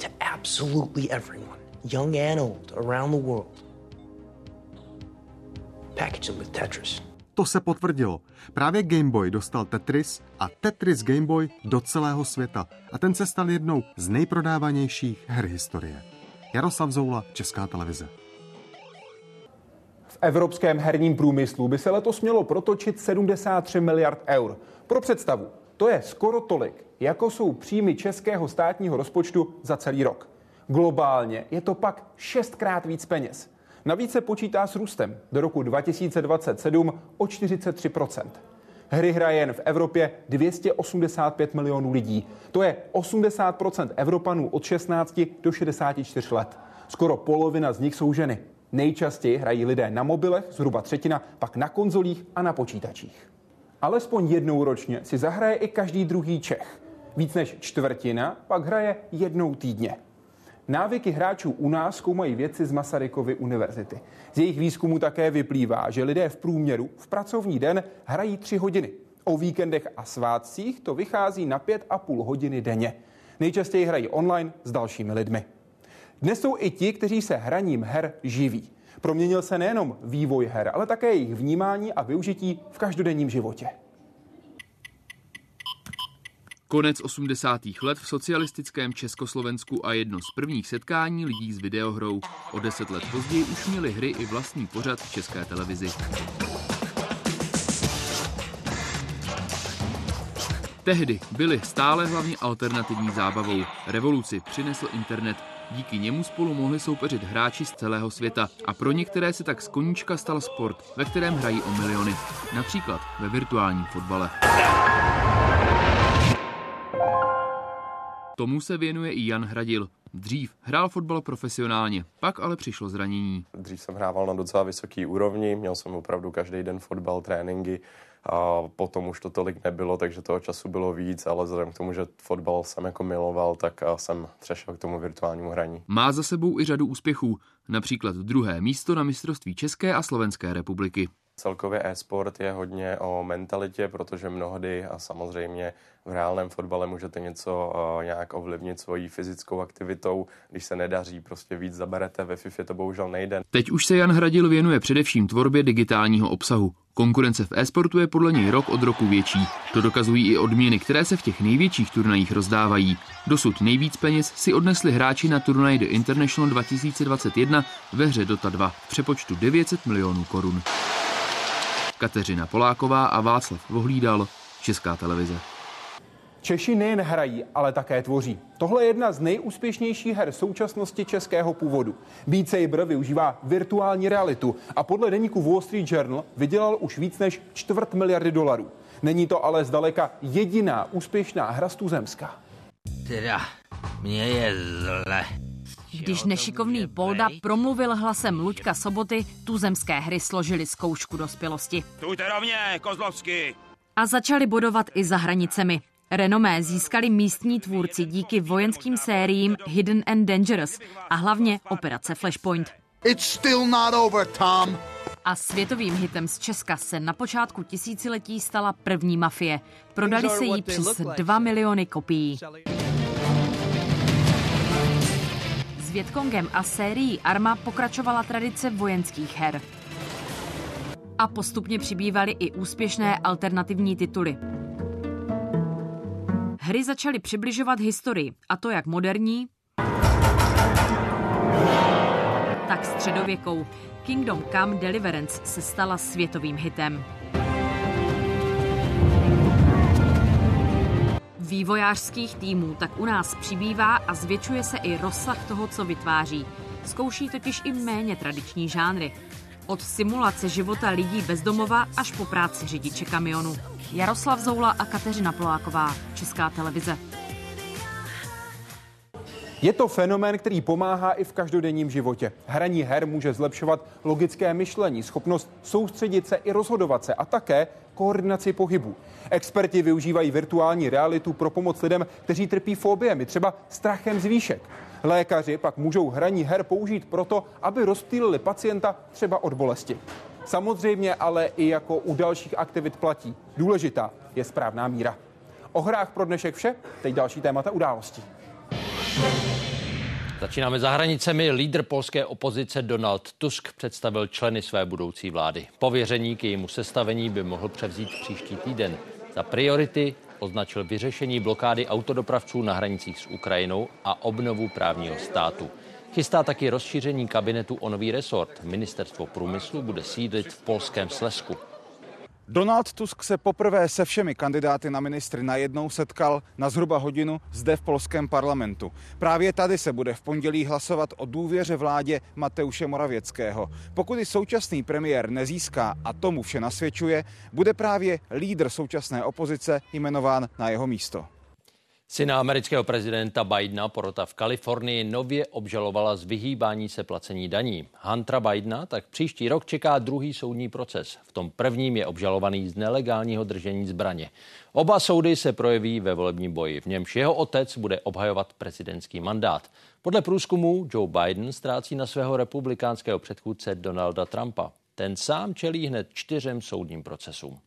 to absolutely everyone, young and old, around the world, package them with Tetris. To se potvrdilo. Právě Game Boy dostal Tetris a Tetris Game Boy do celého světa a ten se stal jednou z nejprodávanějších her historie. Jaroslav Zoula, Česká televize. Evropském herním průmyslu by se letos mělo protočit 73 miliard eur. Pro představu, to je skoro tolik, jako jsou příjmy českého státního rozpočtu za celý rok. Globálně je to pak šestkrát víc peněz. Navíc se počítá s růstem do roku 2027 o 43% Hry hraje jen v Evropě 285 milionů lidí. To je 80% Evropanů od 16 do 64 let. Skoro polovina z nich jsou ženy. Nejčastěji hrají lidé na mobilech, zhruba třetina, pak na konzolích a na počítačích. Alespoň jednou ročně si zahraje i každý druhý Čech. Víc než čtvrtina pak hraje jednou týdně. Návyky hráčů u nás zkoumají věci z Masarykovy univerzity. Z jejich výzkumu také vyplývá, že lidé v průměru v pracovní den hrají tři hodiny. O víkendech a svátcích to vychází na pět a půl hodiny denně. Nejčastěji hrají online s dalšími lidmi. Dnes jsou i ti, kteří se hraním her živí. Proměnil se nejenom vývoj her, ale také jejich vnímání a využití v každodenním životě. Konec 80. let v socialistickém Československu a jedno z prvních setkání lidí s videohrou. O deset let později už měli hry i vlastní pořad v české televizi. Tehdy byly stále hlavně alternativní zábavou. Revoluci přinesl internet. Díky němu spolu mohli soupeřit hráči z celého světa a pro některé se tak z koníčka stal sport, ve kterém hrají o miliony. Například ve virtuálním fotbale. Tomu se věnuje i Jan Hradil. Dřív hrál fotbal profesionálně, pak ale přišlo zranění. Dřív jsem hrával na docela vysoké úrovni, měl jsem opravdu každý den fotbal, tréninky a potom už to tolik nebylo, takže toho času bylo víc, ale vzhledem k tomu, že fotbal jsem jako miloval, tak jsem přešel k tomu virtuálnímu hraní. Má za sebou i řadu úspěchů, například druhé místo na mistrovství České a Slovenské republiky. Celkově e-sport je hodně o mentalitě, protože mnohdy a samozřejmě v reálném fotbale můžete něco uh, nějak ovlivnit svojí fyzickou aktivitou. Když se nedaří, prostě víc zaberete, ve FIFA to bohužel nejde. Teď už se Jan Hradil věnuje především tvorbě digitálního obsahu. Konkurence v e-sportu je podle něj rok od roku větší. To dokazují i odměny, které se v těch největších turnajích rozdávají. Dosud nejvíc peněz si odnesli hráči na turnaj The International 2021 ve hře Dota 2 v přepočtu 900 milionů korun. Kateřina Poláková a Václav Vohlídal, Česká televize. Češi nejen hrají, ale také tvoří. Tohle je jedna z nejúspěšnějších her současnosti českého původu. Beat Saber využívá virtuální realitu a podle deníku Wall Street Journal vydělal už víc než čtvrt miliardy dolarů. Není to ale zdaleka jediná úspěšná hra z tuzemska. Teda, mně je zle. Když nešikovný Polda promluvil hlasem Luďka Soboty, tuzemské hry složili zkoušku dospělosti. Stůjte rovně, Kozlovsky! A začali bodovat i za hranicemi. Renomé získali místní tvůrci díky vojenským sériím Hidden and Dangerous a hlavně operace Flashpoint. It's still not over, Tom. A světovým hitem z Česka se na počátku tisíciletí stala první mafie. Prodali se jí přes 2 miliony kopií. S Vietkongem a sérií Arma pokračovala tradice vojenských her. A postupně přibývaly i úspěšné alternativní tituly. Hry začaly přibližovat historii, a to jak moderní, tak středověkou. Kingdom Come Deliverance se stala světovým hitem. Vývojářských týmů tak u nás přibývá a zvětšuje se i rozsah toho, co vytváří. Zkouší totiž i méně tradiční žánry. Od simulace života lidí bezdomova až po práci řidiče kamionu. Jaroslav Zoula a Kateřina Poláková, Česká televize. Je to fenomén, který pomáhá i v každodenním životě. Hraní her může zlepšovat logické myšlení, schopnost soustředit se i rozhodovat se a také koordinaci pohybu. Experti využívají virtuální realitu pro pomoc lidem, kteří trpí fobiemi, třeba strachem z výšek. Lékaři pak můžou hraní her použít proto, aby rozptýlili pacienta třeba od bolesti. Samozřejmě ale i jako u dalších aktivit platí. Důležitá je správná míra. O hrách pro dnešek vše, teď další témata událostí. Začínáme za hranicemi. Lídr polské opozice Donald Tusk představil členy své budoucí vlády. Pověření k jejímu sestavení by mohl převzít příští týden. Za priority označil vyřešení blokády autodopravců na hranicích s Ukrajinou a obnovu právního státu. Chystá taky rozšíření kabinetu o nový resort. Ministerstvo průmyslu bude sídlit v polském Slesku. Donald Tusk se poprvé se všemi kandidáty na ministry najednou setkal na zhruba hodinu zde v polském parlamentu. Právě tady se bude v pondělí hlasovat o důvěře vládě Mateuše Moravěckého. Pokud i současný premiér nezíská, a tomu vše nasvědčuje, bude právě lídr současné opozice jmenován na jeho místo. Syna amerického prezidenta Bidena porota v Kalifornii nově obžalovala z vyhýbání se placení daní. Huntera Bidena tak příští rok čeká druhý soudní proces. V tom prvním je obžalovaný z nelegálního držení zbraně. Oba soudy se projeví ve volebním boji, v němž jeho otec bude obhajovat prezidentský mandát. Podle průzkumu Joe Biden ztrácí na svého republikánského předchůdce Donalda Trumpa. Ten sám čelí hned čtyřem soudním procesům.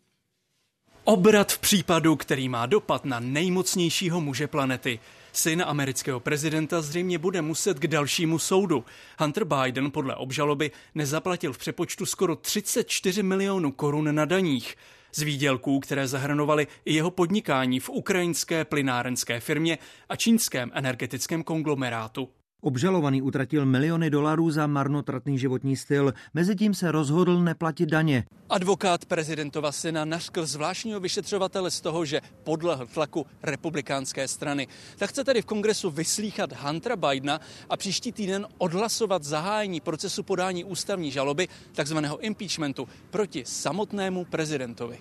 Obrat v případu, který má dopad na nejmocnějšího muže planety. Syn amerického prezidenta zřejmě bude muset k dalšímu soudu. Hunter Biden podle obžaloby nezaplatil v přepočtu skoro 34 milionů korun na daních. Z výdělků, které zahrnovaly i jeho podnikání v ukrajinské plynárenské firmě a čínském energetickém konglomerátu. Obžalovaný utratil miliony dolarů za marnotratný životní styl, mezitím se rozhodl neplatit daně. Advokát prezidentova syna naškl zvláštního vyšetřovatele z toho, že podlehl tlaku republikánské strany. Tak chce tedy v kongresu vyslíchat Huntera Bidena a příští týden odhlasovat zahájení procesu podání ústavní žaloby, takzvaného impeachmentu, proti samotnému prezidentovi.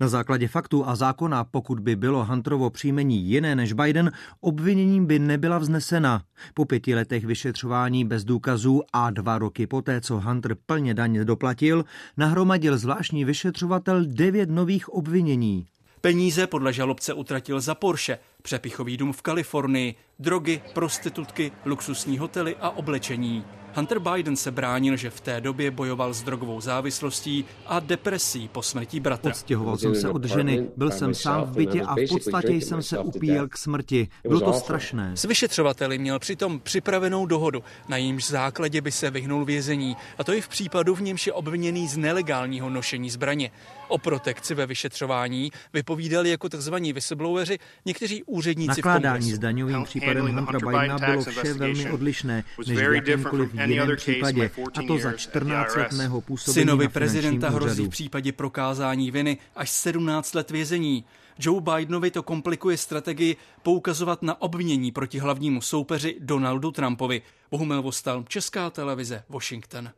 Na základě faktů a zákona, pokud by bylo Hunterovo příjmení jiné než Biden, obviněním by nebyla vznesena. Po pěti letech vyšetřování bez důkazů a dva roky poté, co Hunter plně daně doplatil, nahromadil zvláštní vyšetřovatel devět nových obvinění. Peníze podle žalobce utratil za Porsche, přepichový dům v Kalifornii, drogy, prostitutky, luxusní hotely a oblečení. Hunter Biden se bránil, že v té době bojoval s drogovou závislostí a depresí po smrti bratra. Odstěhoval jsem se od ženy, byl jsem sám v bytě a v podstatě jsem se upíjel k smrti. Bylo to strašné. S vyšetřovateli měl přitom připravenou dohodu, na jímž základě by se vyhnul vězení. A to i v případu, v němž je obviněný z nelegálního nošení zbraně. O protekci ve vyšetřování vypovídali jako tzv. whistlebloweri někteří úředníci Nakládání v kongresu. s daňovým případem Huntera Bidena bylo vše velmi odlišné než v jakémkoliv jiném případě, a to za 14 let mého působení Synovi na prezidenta hrozí úřadu. v případě prokázání viny až 17 let vězení. Joe Bidenovi to komplikuje strategii poukazovat na obvinění proti hlavnímu soupeři Donaldu Trumpovi. Bohumil Vostal, Česká televize, Washington.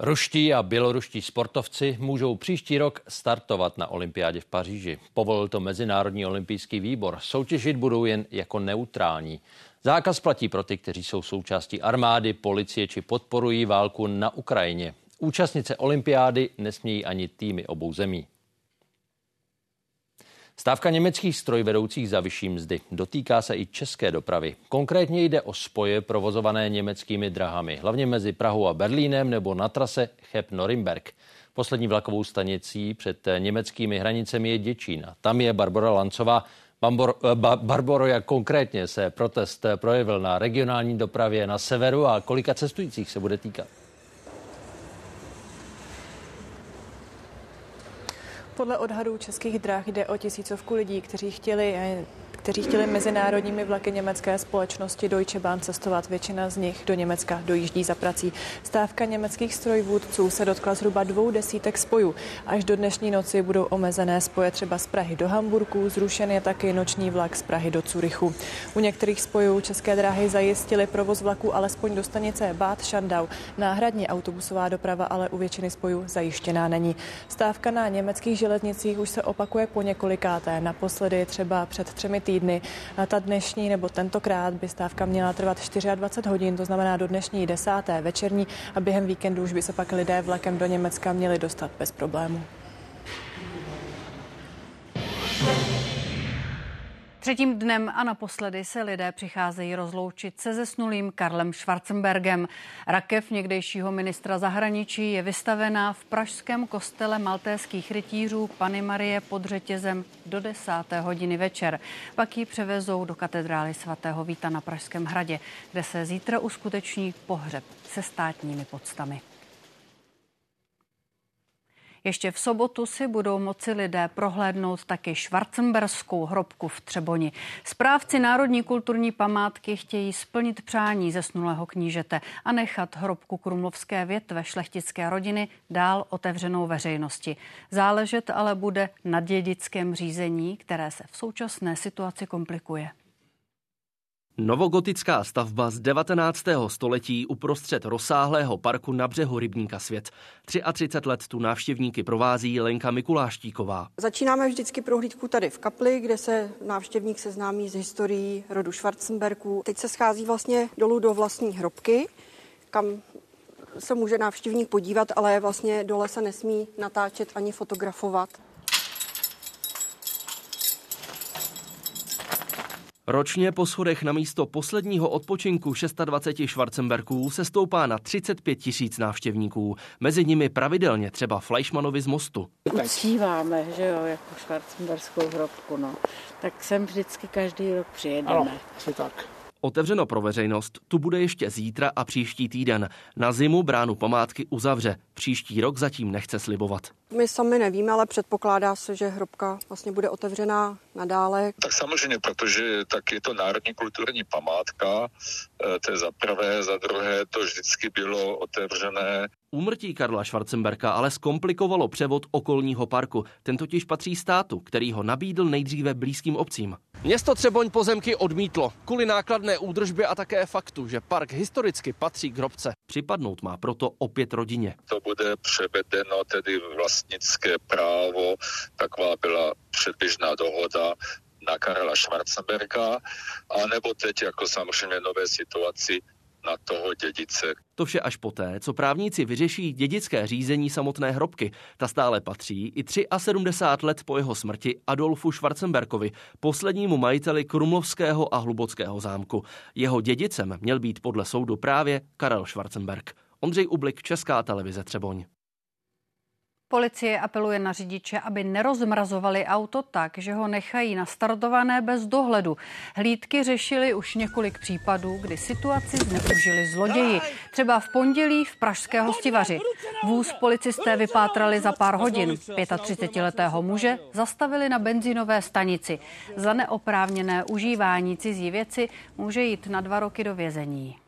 Ruští a běloruští sportovci můžou příští rok startovat na olympiádě v Paříži. Povolil to Mezinárodní olympijský výbor. Soutěžit budou jen jako neutrální. Zákaz platí pro ty, kteří jsou součástí armády, policie či podporují válku na Ukrajině. Účastnice olympiády nesmějí ani týmy obou zemí. Stávka německých strojvedoucích za vyšší mzdy dotýká se i české dopravy. Konkrétně jde o spoje provozované německými drahami, hlavně mezi Prahou a Berlínem nebo na trase Cheb-Norimberg. Poslední vlakovou stanicí před německými hranicemi je Děčín. Tam je Barbara Lancová. Bambor, eh, ba, Barboro, jak konkrétně se protest projevil na regionální dopravě na severu a kolika cestujících se bude týkat? Podle odhadů českých drah jde o tisícovku lidí, kteří chtěli eh, kteří chtěli mezinárodními vlaky německé společnosti Deutsche Bahn cestovat. Většina z nich do Německa dojíždí za prací. Stávka německých strojvůdců se dotkla zhruba dvou desítek spojů. Až do dnešní noci budou omezené spoje třeba z Prahy do Hamburku, zrušen je taky noční vlak z Prahy do Curychu. U některých spojů české dráhy zajistily provoz vlaku alespoň do stanice Bad Schandau. Náhradní autobusová doprava ale u většiny spojů zajištěná není. Stávka na německých železnicích už se opakuje po několikáté. Naposledy třeba před třemi týdny týdny. Ta dnešní nebo tentokrát by stávka měla trvat 24 hodin, to znamená do dnešní desáté večerní a během víkendu už by se pak lidé vlakem do Německa měli dostat bez problému. Třetím dnem a naposledy se lidé přicházejí rozloučit se zesnulým Karlem Schwarzenbergem. Rakev někdejšího ministra zahraničí je vystavená v pražském kostele maltéských rytířů Pany Marie pod řetězem do desáté hodiny večer. Pak ji převezou do katedrály svatého Víta na Pražském hradě, kde se zítra uskuteční pohřeb se státními podstami. Ještě v sobotu si budou moci lidé prohlédnout taky Schwarzenberskou hrobku v Třeboni. Správci Národní kulturní památky chtějí splnit přání zesnulého knížete a nechat hrobku krumlovské větve šlechtické rodiny dál otevřenou veřejnosti. Záležet ale bude na dědickém řízení, které se v současné situaci komplikuje. Novogotická stavba z 19. století uprostřed rozsáhlého parku na břehu rybníka Svět. 33 let tu návštěvníky provází Lenka Mikuláštíková. Začínáme vždycky prohlídku tady v kapli, kde se návštěvník seznámí s historií rodu Schwarzenbergů. Teď se schází vlastně dolů do vlastní hrobky, kam se může návštěvník podívat, ale vlastně dole se nesmí natáčet ani fotografovat. Ročně po schodech na místo posledního odpočinku 26 Schwarzenberků se stoupá na 35 tisíc návštěvníků. Mezi nimi pravidelně třeba Fleischmanovi z Mostu. Uctíváme, že jo, jako Schwarzenberskou hrobku, no. Tak sem vždycky každý rok přijedeme. Ano, asi tak. Otevřeno pro veřejnost tu bude ještě zítra a příští týden. Na zimu bránu památky uzavře. Příští rok zatím nechce slibovat. My sami nevíme, ale předpokládá se, že hrobka vlastně bude otevřená nadále. Tak samozřejmě, protože tak je to národní kulturní památka, eh, to je za prvé, za druhé to vždycky bylo otevřené. Úmrtí Karla Schwarzenberka ale zkomplikovalo převod okolního parku. Ten totiž patří státu, který ho nabídl nejdříve blízkým obcím. Město Třeboň pozemky odmítlo kvůli nákladné údržbě a také faktu, že park historicky patří k hrobce. Připadnout má proto opět rodině. To bude převedeno tedy vlastnické právo, taková byla předběžná dohoda na Karla Schwarzenberga, anebo teď jako samozřejmě nové situaci na toho dědice. To vše až poté, co právníci vyřeší dědické řízení samotné hrobky. Ta stále patří i 73 let po jeho smrti Adolfu Schwarzenberkovi, poslednímu majiteli Krumlovského a Hlubockého zámku. Jeho dědicem měl být podle soudu právě Karel Schwarzenberg. Ondřej Ublik, Česká televize Třeboň. Policie apeluje na řidiče, aby nerozmrazovali auto tak, že ho nechají nastartované bez dohledu. Hlídky řešili už několik případů, kdy situaci zneužili zloději. Třeba v pondělí v Pražské hostivaři. Vůz policisté vypátrali za pár hodin. 35-letého muže zastavili na benzínové stanici. Za neoprávněné užívání cizí věci může jít na dva roky do vězení.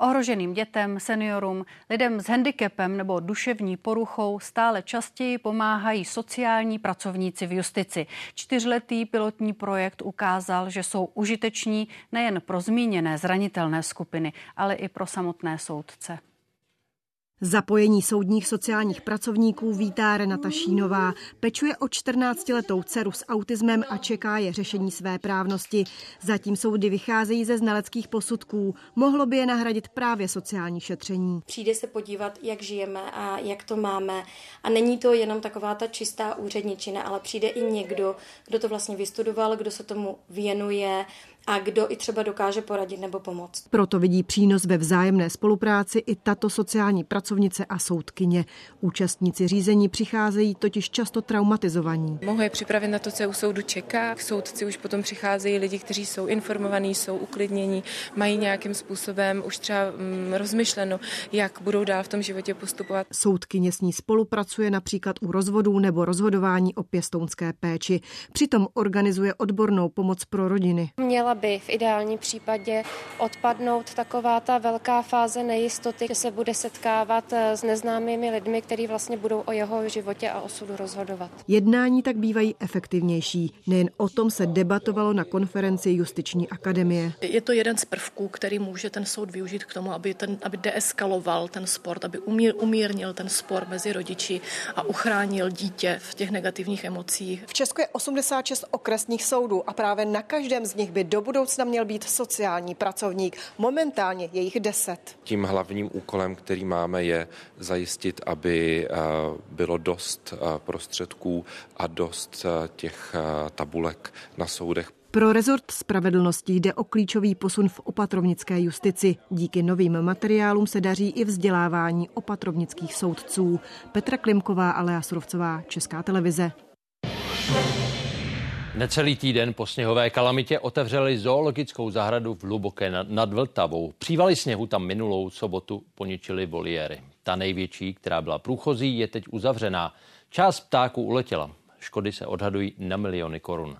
Ohroženým dětem, seniorům, lidem s handicapem nebo duševní poruchou stále častěji pomáhají sociální pracovníci v justici. Čtyřletý pilotní projekt ukázal, že jsou užiteční nejen pro zmíněné zranitelné skupiny, ale i pro samotné soudce. Zapojení soudních sociálních pracovníků vítá Renata Šínová. Pečuje o 14-letou dceru s autismem a čeká je řešení své právnosti. Zatím soudy vycházejí ze znaleckých posudků. Mohlo by je nahradit právě sociální šetření. Přijde se podívat, jak žijeme a jak to máme. A není to jenom taková ta čistá úředničina, ale přijde i někdo, kdo to vlastně vystudoval, kdo se tomu věnuje, a kdo i třeba dokáže poradit nebo pomoct. Proto vidí přínos ve vzájemné spolupráci i tato sociální pracovnice a soudkyně. Účastníci řízení přicházejí totiž často traumatizovaní. Mohu je připravit na to, co u soudu čeká. Soudci už potom přicházejí lidi, kteří jsou informovaní, jsou uklidnění, mají nějakým způsobem už třeba mm, rozmyšleno, jak budou dál v tom životě postupovat. Soudkyně s ní spolupracuje například u rozvodů nebo rozhodování o pěstounské péči. Přitom organizuje odbornou pomoc pro rodiny. Měla by v ideálním případě odpadnout taková ta velká fáze nejistoty, že se bude setkávat eh, s neznámými lidmi, kteří vlastně budou o jeho životě a osudu rozhodovat. Jednání tak bývají efektivnější. Nejen o tom se debatovalo na konferenci Justiční akademie. Je to jeden z prvků, který může ten soud využít k tomu, aby, ten, aby deeskaloval ten sport, aby umír, umírnil ten spor mezi rodiči a uchránil dítě v těch negativních emocích. V Česku je 86 okresních soudů a právě na každém z nich by do budoucna měl být sociální pracovník. Momentálně je jich deset. Tím hlavním úkolem, který máme, je zajistit, aby eh, bylo dost eh, prostředků a dost eh, těch tabulek na soudech pro rezort spravedlnosti jde o klíčový posun v opatrovnické justici. Díky novým materiálům se daří i vzdělávání opatrovnických soudců. Petra Klimková a Lea Surovcová, Česká televize. Necelý týden po sněhové kalamitě otevřeli zoologickou zahradu v Hluboké nad Vltavou. Přívaly sněhu tam minulou sobotu poničili voliéry. Ta největší, která byla průchozí, je teď uzavřená. Část ptáků uletěla. Škody se odhadují na miliony korun.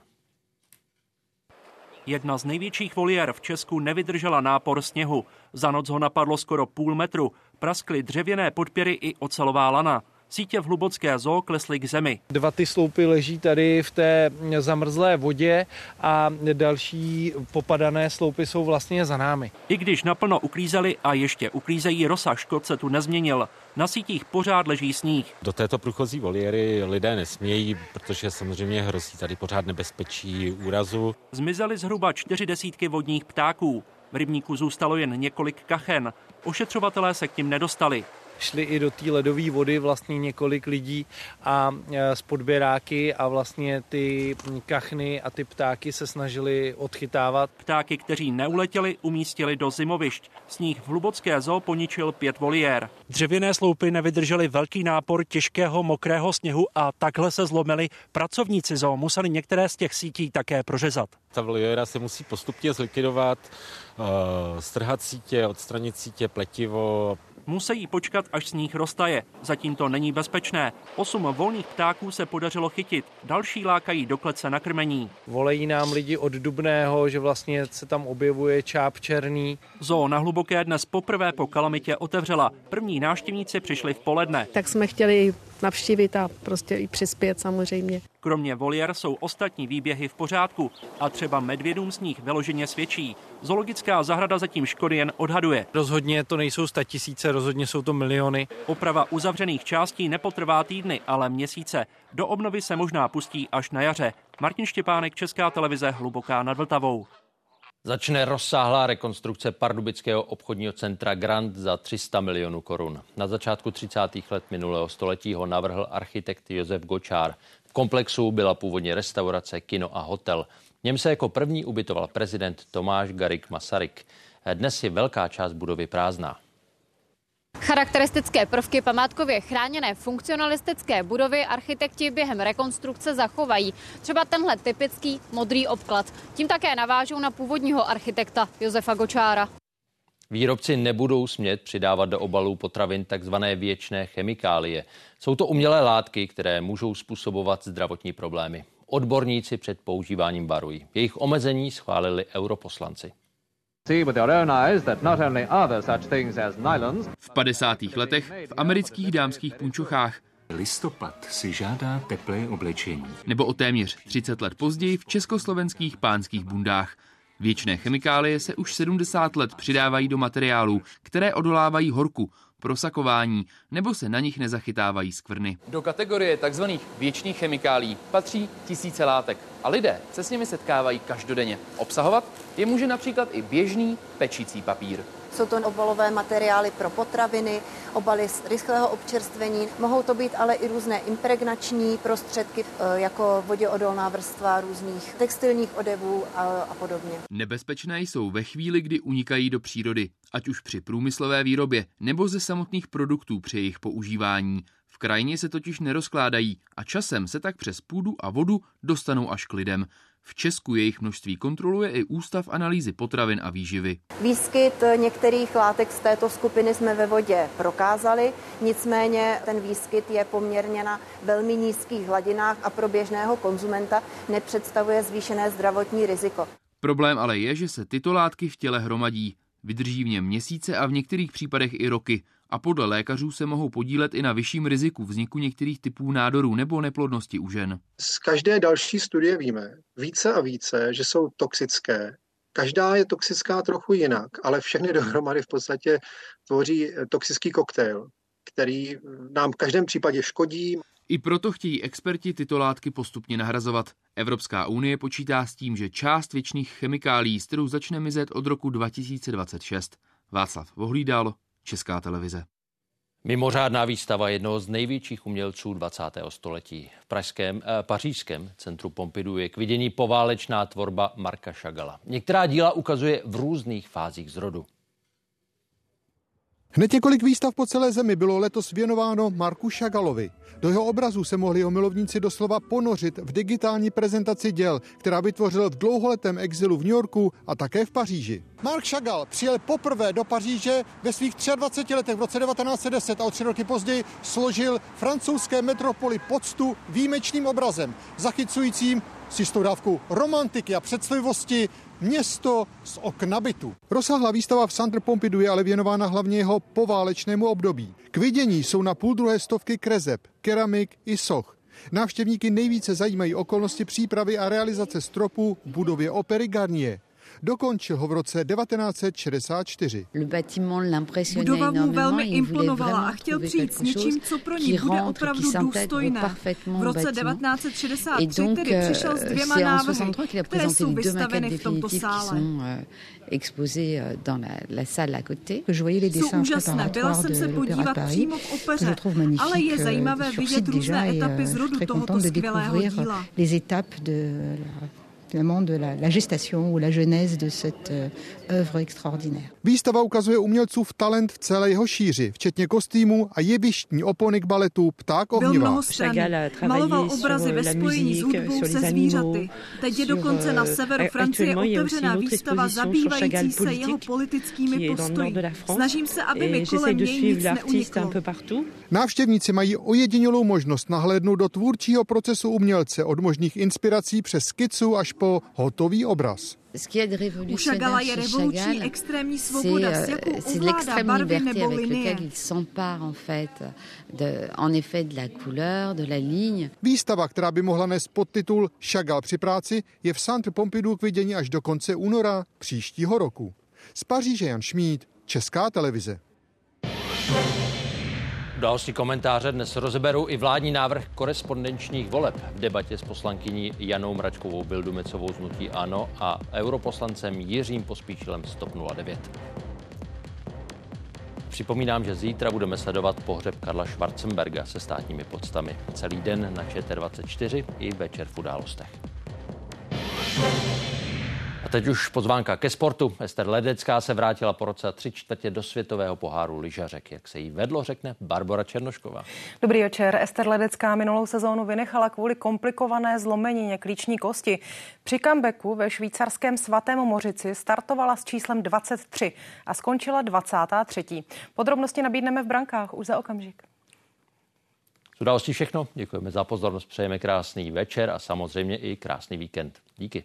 Jedna z největších voliér v Česku nevydržela nápor sněhu. Za noc ho napadlo skoro půl metru. Praskly dřevěné podpěry i ocelová lana. Sítě v Hlubocké zoo klesly k zemi. Dva ty sloupy leží tady v té zamrzlé vodě a další popadané sloupy jsou vlastně za námi. I když naplno uklízeli a ještě uklízejí, rozsah škod se tu nezměnil. Na sítích pořád leží sníh. Do této průchozí voliéry lidé nesmějí, protože samozřejmě hrozí tady pořád nebezpečí úrazu. Zmizely zhruba čtyři desítky vodních ptáků. V rybníku zůstalo jen několik kachen. Ošetřovatelé se k tím nedostali šli i do té ledové vody vlastně několik lidí a e, s podběráky a vlastně ty kachny a ty ptáky se snažili odchytávat. Ptáky, kteří neuletěli, umístili do zimovišť. Sníh v Hlubocké zoo poničil pět voliér. Dřevěné sloupy nevydržely velký nápor těžkého mokrého sněhu a takhle se zlomili. Pracovníci zoo museli některé z těch sítí také prořezat. Ta voliéra se musí postupně zlikvidovat, e, strhat sítě, odstranit sítě, pletivo, Musí počkat, až sníh roztaje. Zatím to není bezpečné. Osm volných ptáků se podařilo chytit, další lákají do klece na krmení. Volejí nám lidi od Dubného, že vlastně se tam objevuje čáp černý. Zoo na Hluboké dnes poprvé po kalamitě otevřela. První návštěvníci přišli v poledne. Tak jsme chtěli navštívit a prostě i přispět samozřejmě. Kromě voliér jsou ostatní výběhy v pořádku a třeba medvědům z nich vyloženě svědčí. Zoologická zahrada zatím škody jen odhaduje. Rozhodně to nejsou tisíce, rozhodně jsou to miliony. Oprava uzavřených částí nepotrvá týdny, ale měsíce. Do obnovy se možná pustí až na jaře. Martin Štěpánek, Česká televize, Hluboká nad Vltavou. Začne rozsáhlá rekonstrukce pardubického obchodního centra Grand za 300 milionů korun. Na začátku 30. let minulého století ho navrhl architekt Josef Gočár. V komplexu byla původně restaurace, kino a hotel. V něm se jako první ubytoval prezident Tomáš Garik Masaryk. Dnes je velká část budovy prázdná. Charakteristické prvky památkově chráněné funkcionalistické budovy architekti během rekonstrukce zachovají. Třeba tenhle typický modrý obklad. Tím také navážou na původního architekta Josefa Gočára. Výrobci nebudou smět přidávat do obalů potravin takzvané věčné chemikálie. Jsou to umělé látky, které můžou způsobovat zdravotní problémy. Odborníci před používáním varují. Jejich omezení schválili europoslanci. V 50. letech v amerických dámských punčochách Listopad si žádá teplé oblečení. Nebo o téměř 30 let později v československých pánských bundách. Věčné chemikálie se už 70 let přidávají do materiálů, které odolávají horku, prosakování, nebo se na nich nezachytávají skvrny. Do kategorie tzv. věčných chemikálí patří tisíce látek a lidé se s nimi setkávají každodenně. Obsahovat je může například i běžný pečící papír. Jsou to obalové materiály pro potraviny, obaly z rychlého občerstvení. Mohou to být ale i různé impregnační prostředky, e, jako voděodolná vrstva různých textilních odevů a, a podobně. Nebezpečné jsou ve chvíli, kdy unikají do přírody, ať už při průmyslové výrobě nebo ze samotných produktů při jejich používání. V krajině se totiž nerozkládají a časem se tak přes půdu a vodu dostanou až k lidem. V Česku jejich množství kontroluje i Ústav analýzy potravin a výživy. Výskyt některých látek z této skupiny jsme ve vodě prokázali, nicméně ten výskyt je poměrně na velmi nízkých hladinách a pro běžného konzumenta nepředstavuje zvýšené zdravotní riziko. Problém ale je, že se tyto látky v těle hromadí. Vydrží v něm měsíce a v některých případech i roky a podle lékařů se mohou podílet i na vyšším riziku vzniku některých typů nádorů nebo neplodnosti u žen. Z každé další studie víme více a více, že jsou toxické. Každá je toxická trochu jinak, ale všechny dohromady v podstatě tvoří toxický koktejl, který nám v každém případě škodí. I proto chtějí experti tyto látky postupně nahrazovat. Evropská unie počítá s tím, že část věčných chemikálí z trhu začne mizet od roku 2026. Václav Vohlídal, Česká televize. Mimořádná výstava jednoho z největších umělců 20. století. V pražském, eh, pařížském centru Pompidou je k vidění poválečná tvorba Marka Šagala. Některá díla ukazuje v různých fázích zrodu. Hned několik výstav po celé zemi bylo letos věnováno Marku Šagalovi. Do jeho obrazu se mohli jeho milovníci doslova ponořit v digitální prezentaci děl, která vytvořil v dlouholetém exilu v New Yorku a také v Paříži. Mark Chagall přijel poprvé do Paříže ve svých 23 letech v roce 1910 a o tři roky později složil francouzské metropoli poctu výjimečným obrazem, zachycujícím s jistou dávkou romantiky a představivosti město z okna bytu. Rozsáhlá výstava v Centre Pompidou je ale věnována hlavně jeho poválečnému období. K vidění jsou na půl druhé stovky krezeb, keramik i soch. Návštěvníky nejvíce zajímají okolnosti přípravy a realizace stropu v budově opery Garnier. Dokončil ho v roce 1964. Budova mu velmi imponovala a chtěl přijít s něčím, co pro ní bude opravdu důstojné. V roce 1963 tedy přišel s dvěma návrhy, které jsou vystaveny v tomto sále. exposé dans la, la salle à côté. Je voyais les dessins préparatoires de l'Opéra Paris, que je trouve magnifique. Ale je zajímavé vidět různé etapy zrodu tohoto skvělého díla. Les étapes de la finalement de la, la gestation ou la genèse de cette euh, œuvre extraordinaire. Výstava ukazuje umělcův talent v celé jeho šíři, včetně kostýmů a jevištní opony k baletu Pták ohnivá. Maloval obrazy ve spojení s hudbou se zvířaty. Teď je dokonce na euh, severu Francie otevřená výstava zabývající se jeho politickými postoji. Snažím se, aby mi kolem něj nic neuniklo. Návštěvníci mají ojedinělou možnost nahlédnout do tvůrčího procesu umělce od možných inspirací přes skicu až po hotový obraz. U Chagala je revoluční extrémní svoboda, s jakou ovládá barvy nebo linie. Výstava, která by mohla nést podtitul Chagall při práci, je v Centre Pompidou k vidění až do konce února příštího roku. Z Paříže Jan Šmíd, Česká televize. Další komentáře dnes rozeberou i vládní návrh korespondenčních voleb v debatě s poslankyní Janou Mračkovou Bildumecovou z Nutí Ano a europoslancem Jiřím Pospíšilem z TOP 09. Připomínám, že zítra budeme sledovat pohřeb Karla Schwarzenberga se státními podstami. Celý den na ČT24 i večer v událostech teď už pozvánka ke sportu. Ester Ledecká se vrátila po roce tři čtvrtě do světového poháru lyžařek. Jak se jí vedlo, řekne Barbara Černošková. Dobrý večer. Ester Ledecká minulou sezónu vynechala kvůli komplikované zlomenině klíční kosti. Při comebacku ve švýcarském svatém Mořici startovala s číslem 23 a skončila 23. Podrobnosti nabídneme v brankách už za okamžik. Událostí všechno. Děkujeme za pozornost, přejeme krásný večer a samozřejmě i krásný víkend. Díky.